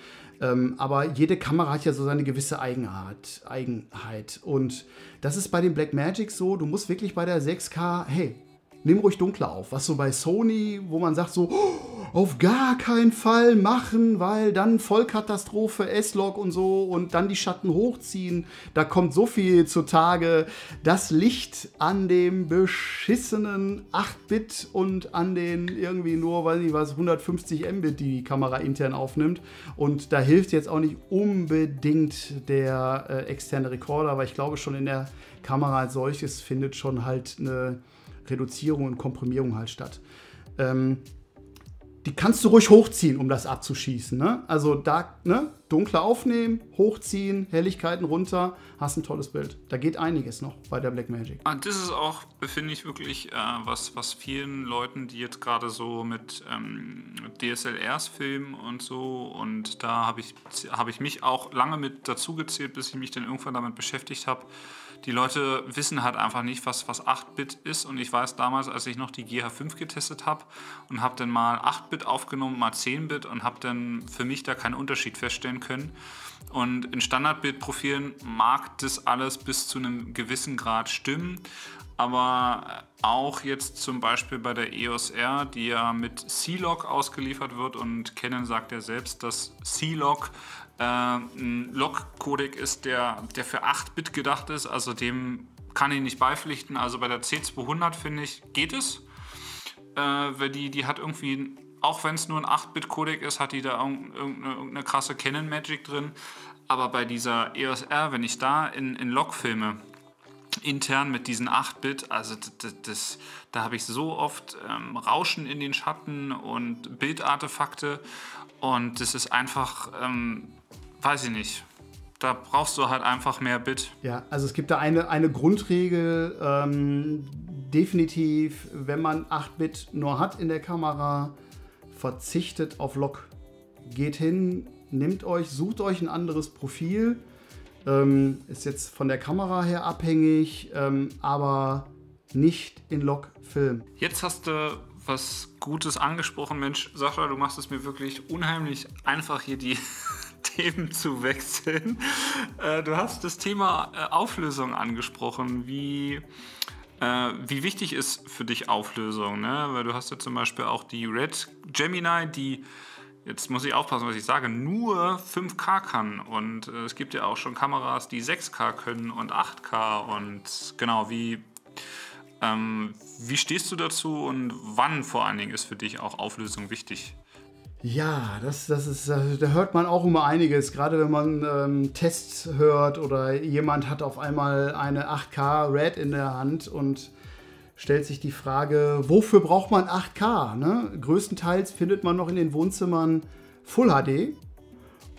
Ähm, aber jede Kamera hat ja so seine gewisse Eigenart, Eigenheit. Und das ist bei den Blackmagic so, du musst wirklich bei der 6K, hey, nimm ruhig dunkler auf. Was so bei Sony, wo man sagt so, oh, auf gar keinen Fall machen, weil dann Vollkatastrophe, S-Log und so und dann die Schatten hochziehen. Da kommt so viel zutage. Das Licht an dem beschissenen 8-Bit und an den irgendwie nur, weiß ich was, 150 Mbit, die die Kamera intern aufnimmt. Und da hilft jetzt auch nicht unbedingt der äh, externe Rekorder, weil ich glaube schon in der Kamera als solches findet schon halt eine Reduzierung und Komprimierung halt statt. Ähm, die kannst du ruhig hochziehen, um das abzuschießen. Ne? Also da ne? dunkler aufnehmen, hochziehen, Helligkeiten runter, hast ein tolles Bild. Da geht einiges noch bei der Blackmagic. Ah, das ist auch, finde ich, wirklich äh, was, was vielen Leuten, die jetzt gerade so mit ähm, DSLRs filmen und so, und da habe ich, hab ich mich auch lange mit dazu gezählt, bis ich mich dann irgendwann damit beschäftigt habe die Leute wissen halt einfach nicht, was, was 8-Bit ist. Und ich weiß damals, als ich noch die GH5 getestet habe und habe dann mal 8-Bit aufgenommen, mal 10-Bit und habe dann für mich da keinen Unterschied feststellen können. Und in Standardbildprofilen mag das alles bis zu einem gewissen Grad stimmen. Aber auch jetzt zum Beispiel bei der EOS R, die ja mit C-Log ausgeliefert wird und Canon sagt ja selbst, dass C-Log ein Log-Codec ist, der, der für 8-Bit gedacht ist, also dem kann ich nicht beipflichten. Also bei der C200 finde ich, geht es. Äh, weil die, die hat irgendwie, auch wenn es nur ein 8-Bit-Codec ist, hat die da irgendeine, irgendeine krasse Canon-Magic drin. Aber bei dieser EOS R, wenn ich da in, in Log filme, intern mit diesen 8-Bit, also das, das, da habe ich so oft ähm, Rauschen in den Schatten und Bildartefakte und das ist einfach, ähm, weiß ich nicht. Da brauchst du halt einfach mehr Bit. Ja, also es gibt da eine, eine Grundregel, ähm, definitiv, wenn man 8-Bit nur hat in der Kamera, verzichtet auf Lock. Geht hin, nehmt euch, sucht euch ein anderes Profil. Ähm, ist jetzt von der Kamera her abhängig, ähm, aber nicht in Log-Film. Jetzt hast du was Gutes angesprochen, Mensch, Sascha, du machst es mir wirklich unheimlich einfach hier die Themen zu wechseln. Äh, du hast das Thema äh, Auflösung angesprochen. Wie, äh, wie wichtig ist für dich Auflösung? Ne? Weil du hast ja zum Beispiel auch die Red Gemini, die jetzt muss ich aufpassen, was ich sage, nur 5K kann. Und äh, es gibt ja auch schon Kameras, die 6K können und 8K. Und genau, wie, ähm, wie stehst du dazu und wann vor allen Dingen ist für dich auch Auflösung wichtig? Ja, das, das ist, da hört man auch immer einiges, gerade wenn man ähm, Tests hört oder jemand hat auf einmal eine 8K Red in der Hand und stellt sich die Frage, wofür braucht man 8K? Ne? Größtenteils findet man noch in den Wohnzimmern Full HD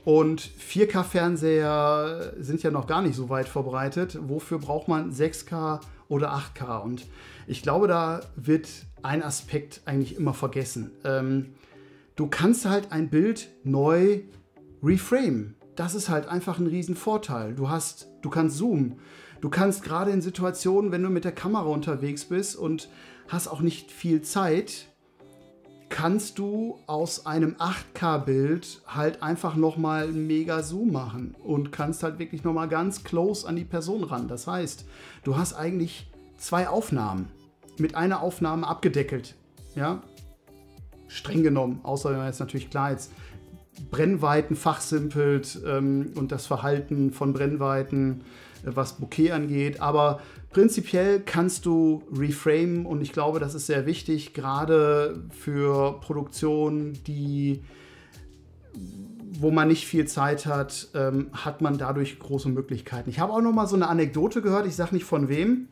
und 4K-Fernseher sind ja noch gar nicht so weit verbreitet. Wofür braucht man 6K oder 8K? Und ich glaube, da wird ein Aspekt eigentlich immer vergessen. Ähm, du kannst halt ein Bild neu reframe. Das ist halt einfach ein Riesenvorteil. Du hast, du kannst zoomen. Du kannst gerade in Situationen, wenn du mit der Kamera unterwegs bist und hast auch nicht viel Zeit, kannst du aus einem 8K-Bild halt einfach nochmal mega Zoom machen und kannst halt wirklich nochmal ganz close an die Person ran. Das heißt, du hast eigentlich zwei Aufnahmen mit einer Aufnahme abgedeckelt. Ja, streng genommen, außer wenn man jetzt natürlich klar jetzt Brennweiten fachsimpelt ähm, und das Verhalten von Brennweiten, was Bouquet angeht. Aber prinzipiell kannst du reframen und ich glaube, das ist sehr wichtig, gerade für Produktionen, die wo man nicht viel Zeit hat, ähm, hat man dadurch große Möglichkeiten. Ich habe auch noch mal so eine Anekdote gehört, ich sage nicht von wem,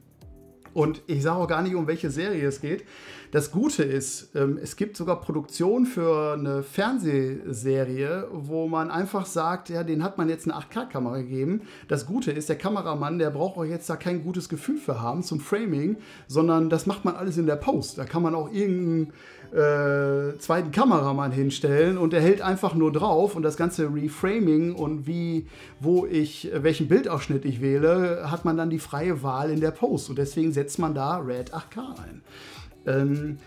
und ich sage auch gar nicht, um welche Serie es geht. Das Gute ist, ähm, es gibt sogar Produktionen für eine Fernsehserie, wo man einfach sagt, ja, den hat man jetzt eine 8K-Kamera gegeben. Das Gute ist, der Kameramann, der braucht euch jetzt da kein gutes Gefühl für haben zum Framing, sondern das macht man alles in der Post. Da kann man auch irgendeinen äh, zweiten Kameramann hinstellen und der hält einfach nur drauf und das ganze Reframing und wie, wo ich, welchen Bildausschnitt ich wähle, hat man dann die freie Wahl in der Post und deswegen setzt man da Red 8K ein. Ähm,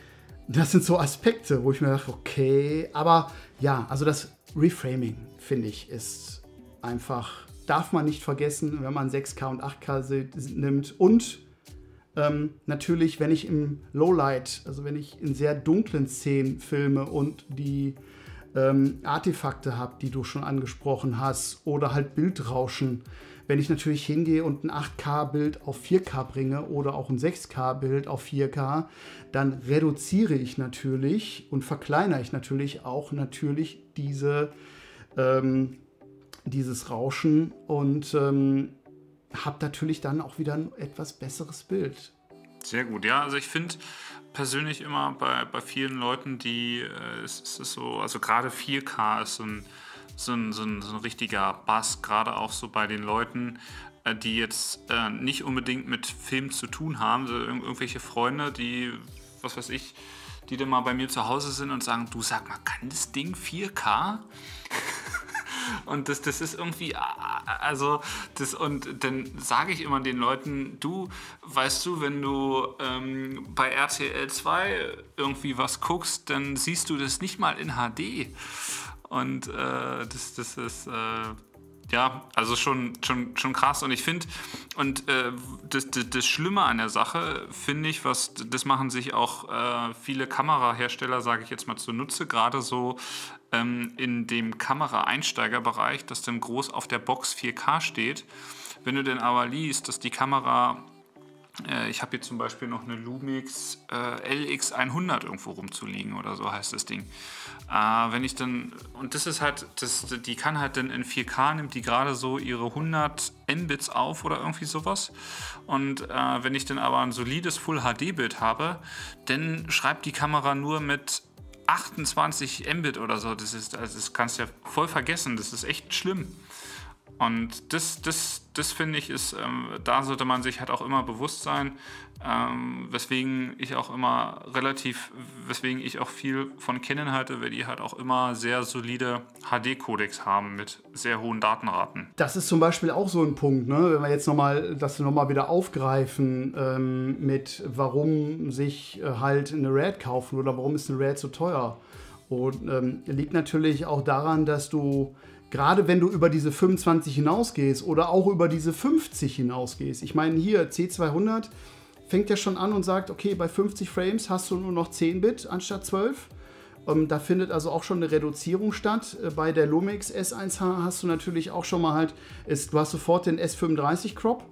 das sind so Aspekte, wo ich mir dachte, okay, aber ja, also das Reframing, finde ich, ist einfach, darf man nicht vergessen, wenn man 6K und 8K nimmt. Und ähm, natürlich, wenn ich im Lowlight, also wenn ich in sehr dunklen Szenen filme und die ähm, Artefakte habe, die du schon angesprochen hast, oder halt Bildrauschen, wenn ich natürlich hingehe und ein 8K-Bild auf 4K bringe oder auch ein 6K-Bild auf 4K, dann reduziere ich natürlich und verkleinere ich natürlich auch natürlich diese, ähm, dieses Rauschen und ähm, habe natürlich dann auch wieder ein etwas besseres Bild. Sehr gut, ja. Also ich finde persönlich immer bei, bei vielen Leuten, die äh, es, es ist so, also gerade 4K ist so ein, so ein, so ein, so ein richtiger Bass, gerade auch so bei den Leuten, äh, die jetzt äh, nicht unbedingt mit Film zu tun haben, so irgendwelche Freunde, die, was weiß ich, die dann mal bei mir zu Hause sind und sagen, du sag mal, kann das Ding 4K? Und das, das ist irgendwie, also, das, und dann sage ich immer den Leuten, du, weißt du, wenn du ähm, bei RTL 2 irgendwie was guckst, dann siehst du das nicht mal in HD. Und äh, das, das ist. Äh, ja, also schon, schon, schon krass. Und ich finde, und äh, das, das, das, Schlimme an der Sache, finde ich, was das machen sich auch äh, viele Kamerahersteller, sage ich jetzt mal, zunutze, gerade so ähm, in dem Kameraeinsteigerbereich, dass dann groß auf der Box 4K steht. Wenn du denn aber liest, dass die Kamera äh, ich habe hier zum Beispiel noch eine Lumix äh, LX100 irgendwo rumzuliegen oder so heißt das Ding. Äh, wenn ich dann, und das ist halt, das, die kann halt dann in 4K, nimmt die gerade so ihre 100 Mbits auf oder irgendwie sowas. Und äh, wenn ich dann aber ein solides Full HD-Bild habe, dann schreibt die Kamera nur mit 28 Mbit oder so. Das, ist, also das kannst du ja voll vergessen, das ist echt schlimm. Und das, das, das finde ich, ist, ähm, da sollte man sich halt auch immer bewusst sein, ähm, weswegen ich auch immer relativ, weswegen ich auch viel von Canon halte, weil die halt auch immer sehr solide HD-Codecs haben mit sehr hohen Datenraten. Das ist zum Beispiel auch so ein Punkt, ne? wenn wir jetzt nochmal das nochmal wieder aufgreifen ähm, mit, warum sich äh, halt eine RAD kaufen oder warum ist eine RAD so teuer. Und ähm, liegt natürlich auch daran, dass du gerade wenn du über diese 25 hinausgehst oder auch über diese 50 hinausgehst. Ich meine, hier C200 fängt ja schon an und sagt, okay, bei 50 Frames hast du nur noch 10 Bit anstatt 12. Ähm, da findet also auch schon eine Reduzierung statt. Äh, bei der Lumix S1H hast du natürlich auch schon mal halt, ist, du hast sofort den S35 Crop.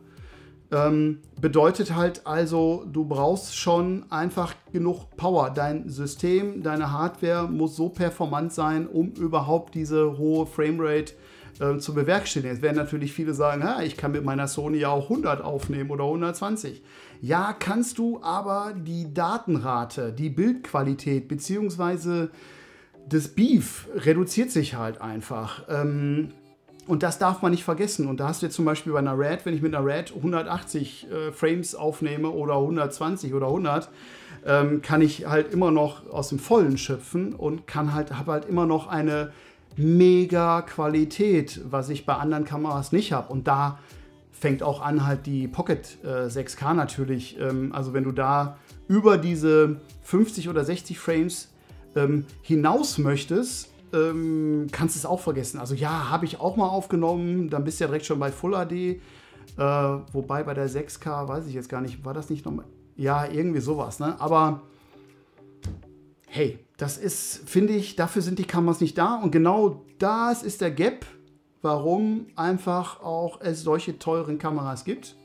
Ähm, bedeutet halt also, du brauchst schon einfach genug Power. Dein System, deine Hardware muss so performant sein, um überhaupt diese hohe Framerate äh, zu bewerkstelligen. Jetzt werden natürlich viele sagen, ha, ich kann mit meiner Sony ja auch 100 aufnehmen oder 120. Ja, kannst du, aber die Datenrate, die Bildqualität bzw. das Beef reduziert sich halt einfach. Ähm, und das darf man nicht vergessen. Und da hast du jetzt zum Beispiel bei einer RAD, wenn ich mit einer RAD 180 äh, Frames aufnehme oder 120 oder 100, ähm, kann ich halt immer noch aus dem Vollen schöpfen und kann halt, habe halt immer noch eine mega Qualität, was ich bei anderen Kameras nicht habe. Und da fängt auch an halt die Pocket äh, 6K natürlich. Ähm, also wenn du da über diese 50 oder 60 Frames ähm, hinaus möchtest, ähm, kannst es auch vergessen. Also ja, habe ich auch mal aufgenommen, dann bist du ja direkt schon bei Full HD. Äh, wobei bei der 6K, weiß ich jetzt gar nicht, war das nicht nochmal? Ja, irgendwie sowas, ne? Aber hey, das ist, finde ich, dafür sind die Kameras nicht da. Und genau das ist der Gap, warum einfach auch es solche teuren Kameras gibt.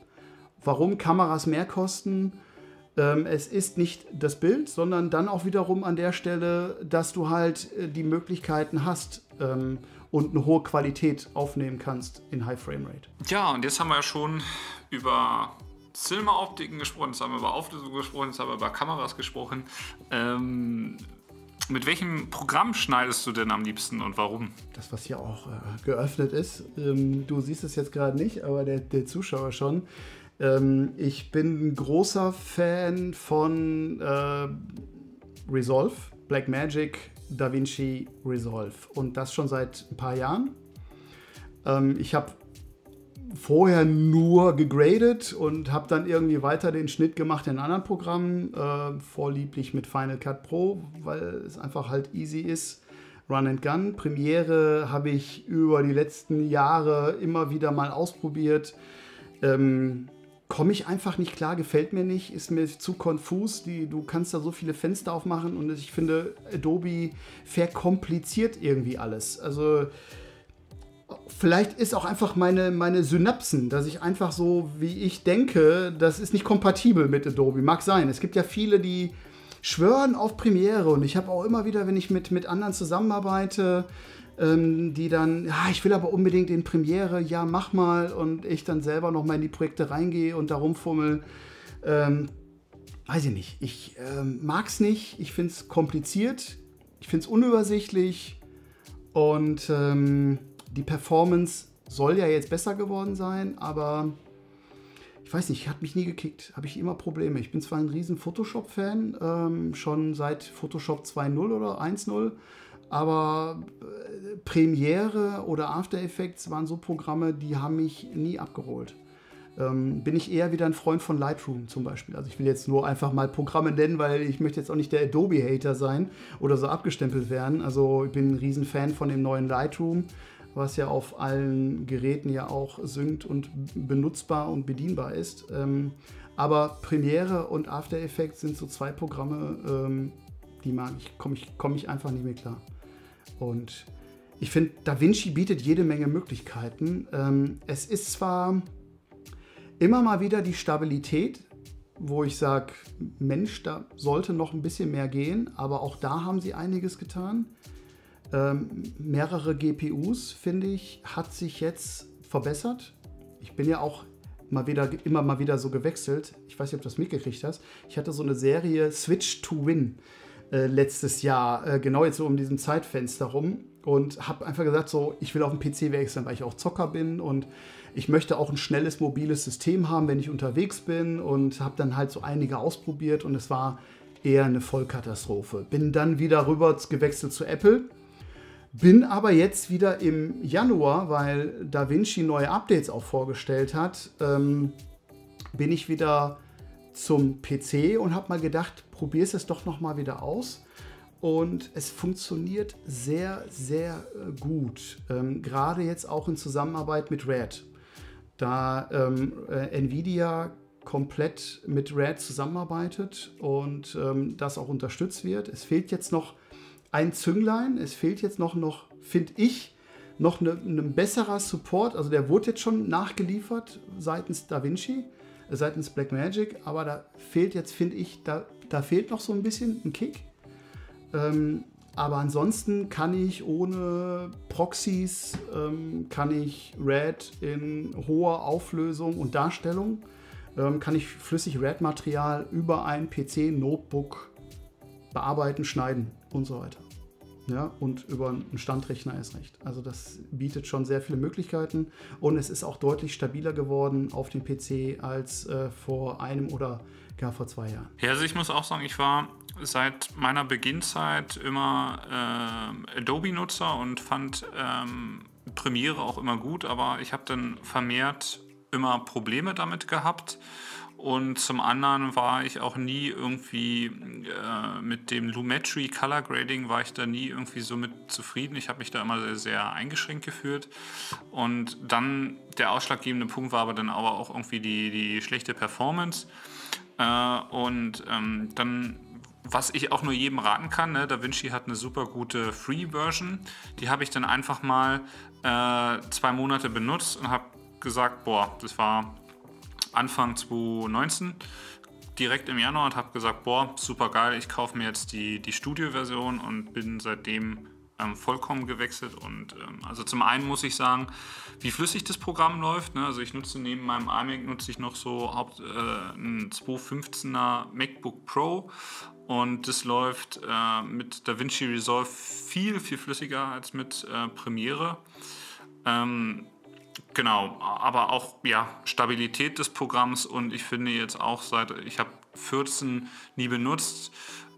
Warum Kameras mehr kosten es ist nicht das Bild, sondern dann auch wiederum an der Stelle, dass du halt äh, die Möglichkeiten hast ähm, und eine hohe Qualität aufnehmen kannst in High Frame Rate. Ja, und jetzt haben wir ja schon über Cinema-Optiken gesprochen, jetzt haben wir über Auflösung gesprochen, jetzt haben wir über Kameras gesprochen. Ähm, mit welchem Programm schneidest du denn am liebsten und warum? Das, was hier auch äh, geöffnet ist, ähm, du siehst es jetzt gerade nicht, aber der, der Zuschauer schon. Ähm, ich bin ein großer Fan von äh, Resolve, Blackmagic, DaVinci Resolve. Und das schon seit ein paar Jahren. Ähm, ich habe vorher nur gegradet und habe dann irgendwie weiter den Schnitt gemacht in anderen Programmen, äh, vorlieblich mit Final Cut Pro, weil es einfach halt easy ist. Run and Gun. Premiere habe ich über die letzten Jahre immer wieder mal ausprobiert. Ähm, komme ich einfach nicht klar, gefällt mir nicht, ist mir zu konfus. Die, du kannst da so viele Fenster aufmachen und ich finde, Adobe verkompliziert irgendwie alles. Also vielleicht ist auch einfach meine, meine Synapsen, dass ich einfach so, wie ich denke, das ist nicht kompatibel mit Adobe. Mag sein. Es gibt ja viele, die schwören auf Premiere und ich habe auch immer wieder, wenn ich mit, mit anderen zusammenarbeite, ähm, die dann, ja, ich will aber unbedingt in Premiere, ja, mach mal und ich dann selber noch mal in die Projekte reingehe und da rumfummel. Ähm, weiß ich nicht. Ich ähm, mag es nicht. Ich finde es kompliziert. Ich finde es unübersichtlich. Und ähm, die Performance soll ja jetzt besser geworden sein, aber ich weiß nicht, hat mich nie gekickt. Habe ich immer Probleme. Ich bin zwar ein riesen Photoshop-Fan, ähm, schon seit Photoshop 2.0 oder 1.0, aber äh, Premiere oder After Effects waren so Programme, die haben mich nie abgeholt. Ähm, bin ich eher wieder ein Freund von Lightroom zum Beispiel. Also ich will jetzt nur einfach mal Programme nennen, weil ich möchte jetzt auch nicht der Adobe-Hater sein oder so abgestempelt werden. Also ich bin ein Riesenfan von dem neuen Lightroom, was ja auf allen Geräten ja auch synkt und benutzbar und bedienbar ist. Ähm, aber Premiere und After Effects sind so zwei Programme, ähm, die mag ich, komme ich, komm ich einfach nicht mehr klar. Und ich finde, Da Vinci bietet jede Menge Möglichkeiten. Ähm, es ist zwar immer mal wieder die Stabilität, wo ich sage, Mensch, da sollte noch ein bisschen mehr gehen, aber auch da haben sie einiges getan. Ähm, mehrere GPUs, finde ich, hat sich jetzt verbessert. Ich bin ja auch mal wieder, immer mal wieder so gewechselt. Ich weiß nicht, ob du das mitgekriegt hast. Ich hatte so eine Serie Switch to Win. Äh, letztes Jahr, äh, genau jetzt so um diesem Zeitfenster rum. und habe einfach gesagt, so, ich will auf den PC wechseln, weil ich auch Zocker bin und ich möchte auch ein schnelles mobiles System haben, wenn ich unterwegs bin und habe dann halt so einige ausprobiert und es war eher eine Vollkatastrophe. Bin dann wieder rüber gewechselt zu Apple. Bin aber jetzt wieder im Januar, weil DaVinci neue Updates auch vorgestellt hat, ähm, bin ich wieder zum PC und habe mal gedacht, probier es doch noch mal wieder aus. Und es funktioniert sehr, sehr äh, gut. Ähm, Gerade jetzt auch in Zusammenarbeit mit Red. Da ähm, äh, Nvidia komplett mit Red zusammenarbeitet und ähm, das auch unterstützt wird. Es fehlt jetzt noch ein Zünglein. Es fehlt jetzt noch, noch finde ich, noch ein ne, ne besserer Support. Also der wurde jetzt schon nachgeliefert seitens DaVinci, seitens Blackmagic, aber da fehlt jetzt, finde ich, da, da fehlt noch so ein bisschen ein Kick. Ähm, aber ansonsten kann ich ohne Proxys, ähm, kann ich RAD in hoher Auflösung und Darstellung, ähm, kann ich flüssig RAD-Material über ein PC-Notebook bearbeiten, schneiden und so weiter. Ja, und über einen Standrechner erst recht. Also das bietet schon sehr viele Möglichkeiten und es ist auch deutlich stabiler geworden auf dem PC als äh, vor einem oder gar vor zwei Jahren. Ja, also ich muss auch sagen, ich war seit meiner Beginnzeit immer äh, Adobe-Nutzer und fand ähm, Premiere auch immer gut, aber ich habe dann vermehrt immer Probleme damit gehabt. Und zum anderen war ich auch nie irgendwie äh, mit dem Lumetri Color Grading war ich da nie irgendwie so mit zufrieden. Ich habe mich da immer sehr, sehr eingeschränkt gefühlt. Und dann der ausschlaggebende Punkt war aber dann aber auch irgendwie die, die schlechte Performance. Äh, und ähm, dann was ich auch nur jedem raten kann, ne, DaVinci hat eine super gute Free-Version. Die habe ich dann einfach mal äh, zwei Monate benutzt und habe gesagt, boah, das war Anfang 2019, direkt im Januar und habe gesagt, boah, super geil, ich kaufe mir jetzt die, die Studio-Version und bin seitdem ähm, vollkommen gewechselt. Und ähm, also zum einen muss ich sagen, wie flüssig das Programm läuft. Ne? Also ich nutze neben meinem iMac nutze ich noch so Haupt, äh, ein 215er MacBook Pro und das läuft äh, mit DaVinci Resolve viel, viel flüssiger als mit äh, Premiere. Ähm, genau, aber auch ja, Stabilität des Programms und ich finde jetzt auch seit, ich habe 14 nie benutzt,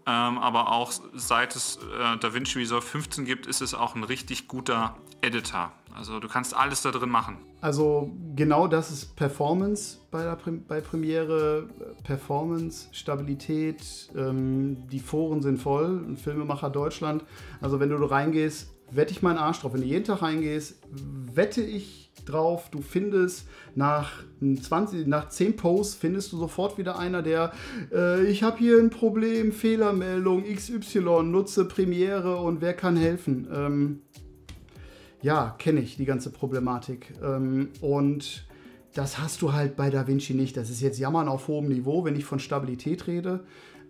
ähm, aber auch seit es äh, DaVinci Resolve 15 gibt, ist es auch ein richtig guter Editor. Also du kannst alles da drin machen. Also genau das ist Performance bei, der Prim bei Premiere, Performance, Stabilität, ähm, die Foren sind voll, Filmemacher Deutschland. Also wenn du reingehst, wette ich meinen Arsch drauf. Wenn du jeden Tag reingehst, wette ich drauf, du findest nach 20, nach 10 Posts findest du sofort wieder einer, der äh, ich habe hier ein Problem, Fehlermeldung, XY, nutze Premiere und wer kann helfen? Ähm, ja, kenne ich die ganze Problematik. Ähm, und das hast du halt bei DaVinci nicht. Das ist jetzt Jammern auf hohem Niveau, wenn ich von Stabilität rede.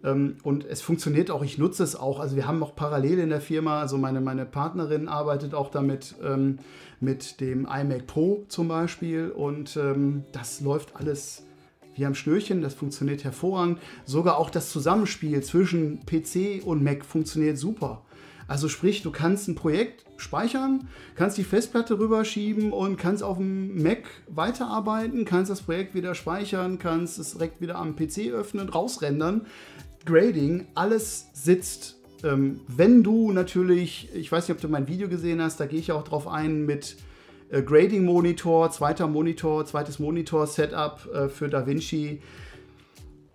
Ähm, und es funktioniert auch, ich nutze es auch. Also wir haben auch parallel in der Firma, also meine, meine Partnerin arbeitet auch damit ähm, mit dem iMac Pro zum Beispiel. Und ähm, das läuft alles wie am Schnürchen, das funktioniert hervorragend. Sogar auch das Zusammenspiel zwischen PC und Mac funktioniert super. Also sprich, du kannst ein Projekt speichern, kannst die Festplatte rüberschieben und kannst auf dem Mac weiterarbeiten, kannst das Projekt wieder speichern, kannst es direkt wieder am PC öffnen, rausrendern. Grading, alles sitzt. Ähm, wenn du natürlich, ich weiß nicht, ob du mein Video gesehen hast, da gehe ich auch drauf ein mit äh, Grading-Monitor, zweiter Monitor, zweites Monitor-Setup äh, für DaVinci.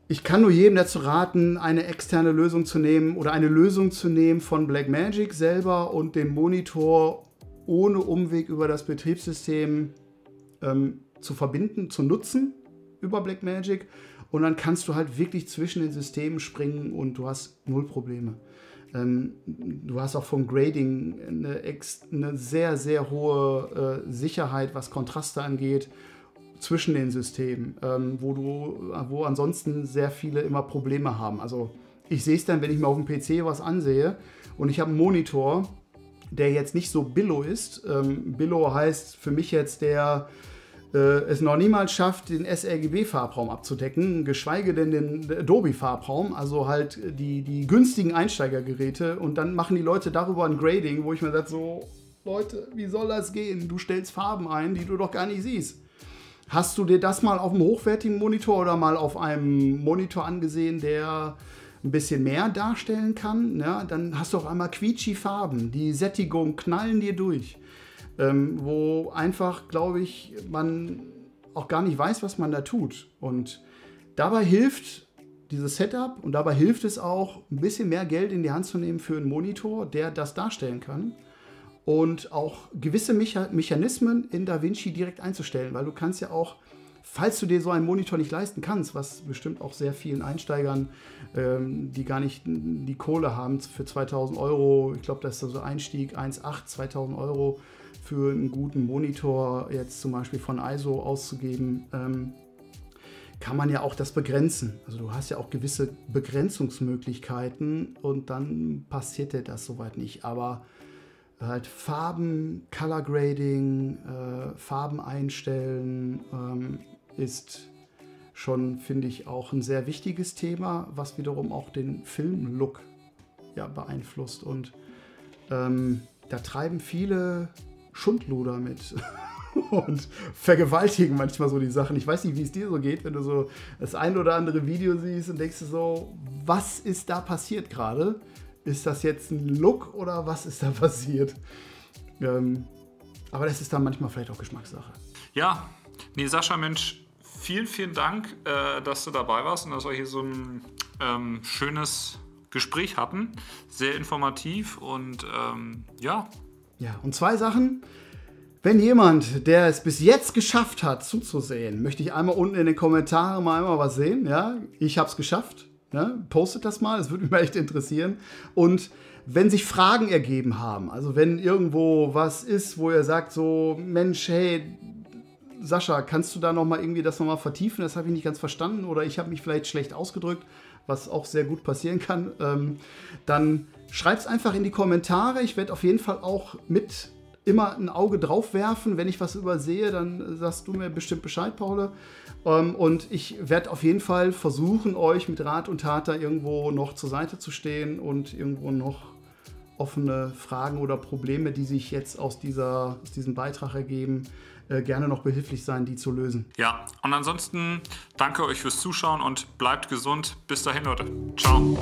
Ich kann nur jedem dazu raten, eine externe Lösung zu nehmen oder eine Lösung zu nehmen von Blackmagic selber und den Monitor ohne Umweg über das Betriebssystem ähm, zu verbinden, zu nutzen über Blackmagic und dann kannst du halt wirklich zwischen den Systemen springen und du hast null Probleme. Ähm, du hast auch vom Grading eine, eine sehr, sehr hohe äh, Sicherheit, was Kontraste angeht, zwischen den Systemen, ähm, wo, du, wo ansonsten sehr viele immer Probleme haben. Also ich sehe es dann, wenn ich mir auf dem PC was ansehe und ich habe einen Monitor, der jetzt nicht so Billo ist. Ähm, Billo heißt für mich jetzt der es noch niemals schafft, den sRGB-Farbraum abzudecken, geschweige denn den Adobe-Farbraum, also halt die, die günstigen Einsteigergeräte. Und dann machen die Leute darüber ein Grading, wo ich mir sage, so, Leute, wie soll das gehen? Du stellst Farben ein, die du doch gar nicht siehst. Hast du dir das mal auf einem hochwertigen Monitor oder mal auf einem Monitor angesehen, der ein bisschen mehr darstellen kann? Ja, dann hast du auf einmal quietschi Farben, die Sättigung knallen dir durch ähm, wo einfach, glaube ich, man auch gar nicht weiß, was man da tut. Und dabei hilft dieses Setup und dabei hilft es auch, ein bisschen mehr Geld in die Hand zu nehmen für einen Monitor, der das darstellen kann. Und auch gewisse Mecha Mechanismen in DaVinci direkt einzustellen, weil du kannst ja auch, falls du dir so einen Monitor nicht leisten kannst, was bestimmt auch sehr vielen Einsteigern, ähm, die gar nicht die Kohle haben für 2000 Euro, ich glaube, das ist so Einstieg 1,8, 2000 Euro, für einen guten Monitor jetzt zum Beispiel von ISO auszugeben, ähm, kann man ja auch das begrenzen. Also du hast ja auch gewisse Begrenzungsmöglichkeiten und dann passiert dir das soweit nicht. Aber halt Farben, Color Grading, äh, Farben einstellen ähm, ist schon, finde ich, auch ein sehr wichtiges Thema, was wiederum auch den Filmlook ja, beeinflusst. Und ähm, da treiben viele Schundluder mit und vergewaltigen manchmal so die Sachen. Ich weiß nicht, wie es dir so geht, wenn du so das ein oder andere Video siehst und denkst so, was ist da passiert gerade? Ist das jetzt ein Look oder was ist da passiert? Ähm, aber das ist dann manchmal vielleicht auch Geschmackssache. Ja, nee, Sascha, Mensch, vielen, vielen Dank, äh, dass du dabei warst und dass wir hier so ein ähm, schönes Gespräch hatten. Sehr informativ und ähm, ja, ja, und zwei Sachen. Wenn jemand, der es bis jetzt geschafft hat, zuzusehen, möchte ich einmal unten in den Kommentaren mal einmal was sehen. Ja, ich habe es geschafft. Ja, postet das mal, es würde mich echt interessieren. Und wenn sich Fragen ergeben haben, also wenn irgendwo was ist, wo ihr sagt so, Mensch, hey, Sascha, kannst du da noch mal irgendwie das noch mal vertiefen? Das habe ich nicht ganz verstanden oder ich habe mich vielleicht schlecht ausgedrückt, was auch sehr gut passieren kann. Ähm, dann Schreibt es einfach in die Kommentare. Ich werde auf jeden Fall auch mit immer ein Auge drauf werfen. Wenn ich was übersehe, dann sagst du mir bestimmt Bescheid, Paul. Ähm, und ich werde auf jeden Fall versuchen, euch mit Rat und Tat da irgendwo noch zur Seite zu stehen und irgendwo noch offene Fragen oder Probleme, die sich jetzt aus, dieser, aus diesem Beitrag ergeben, äh, gerne noch behilflich sein, die zu lösen. Ja, und ansonsten danke euch fürs Zuschauen und bleibt gesund. Bis dahin, Leute. Ciao.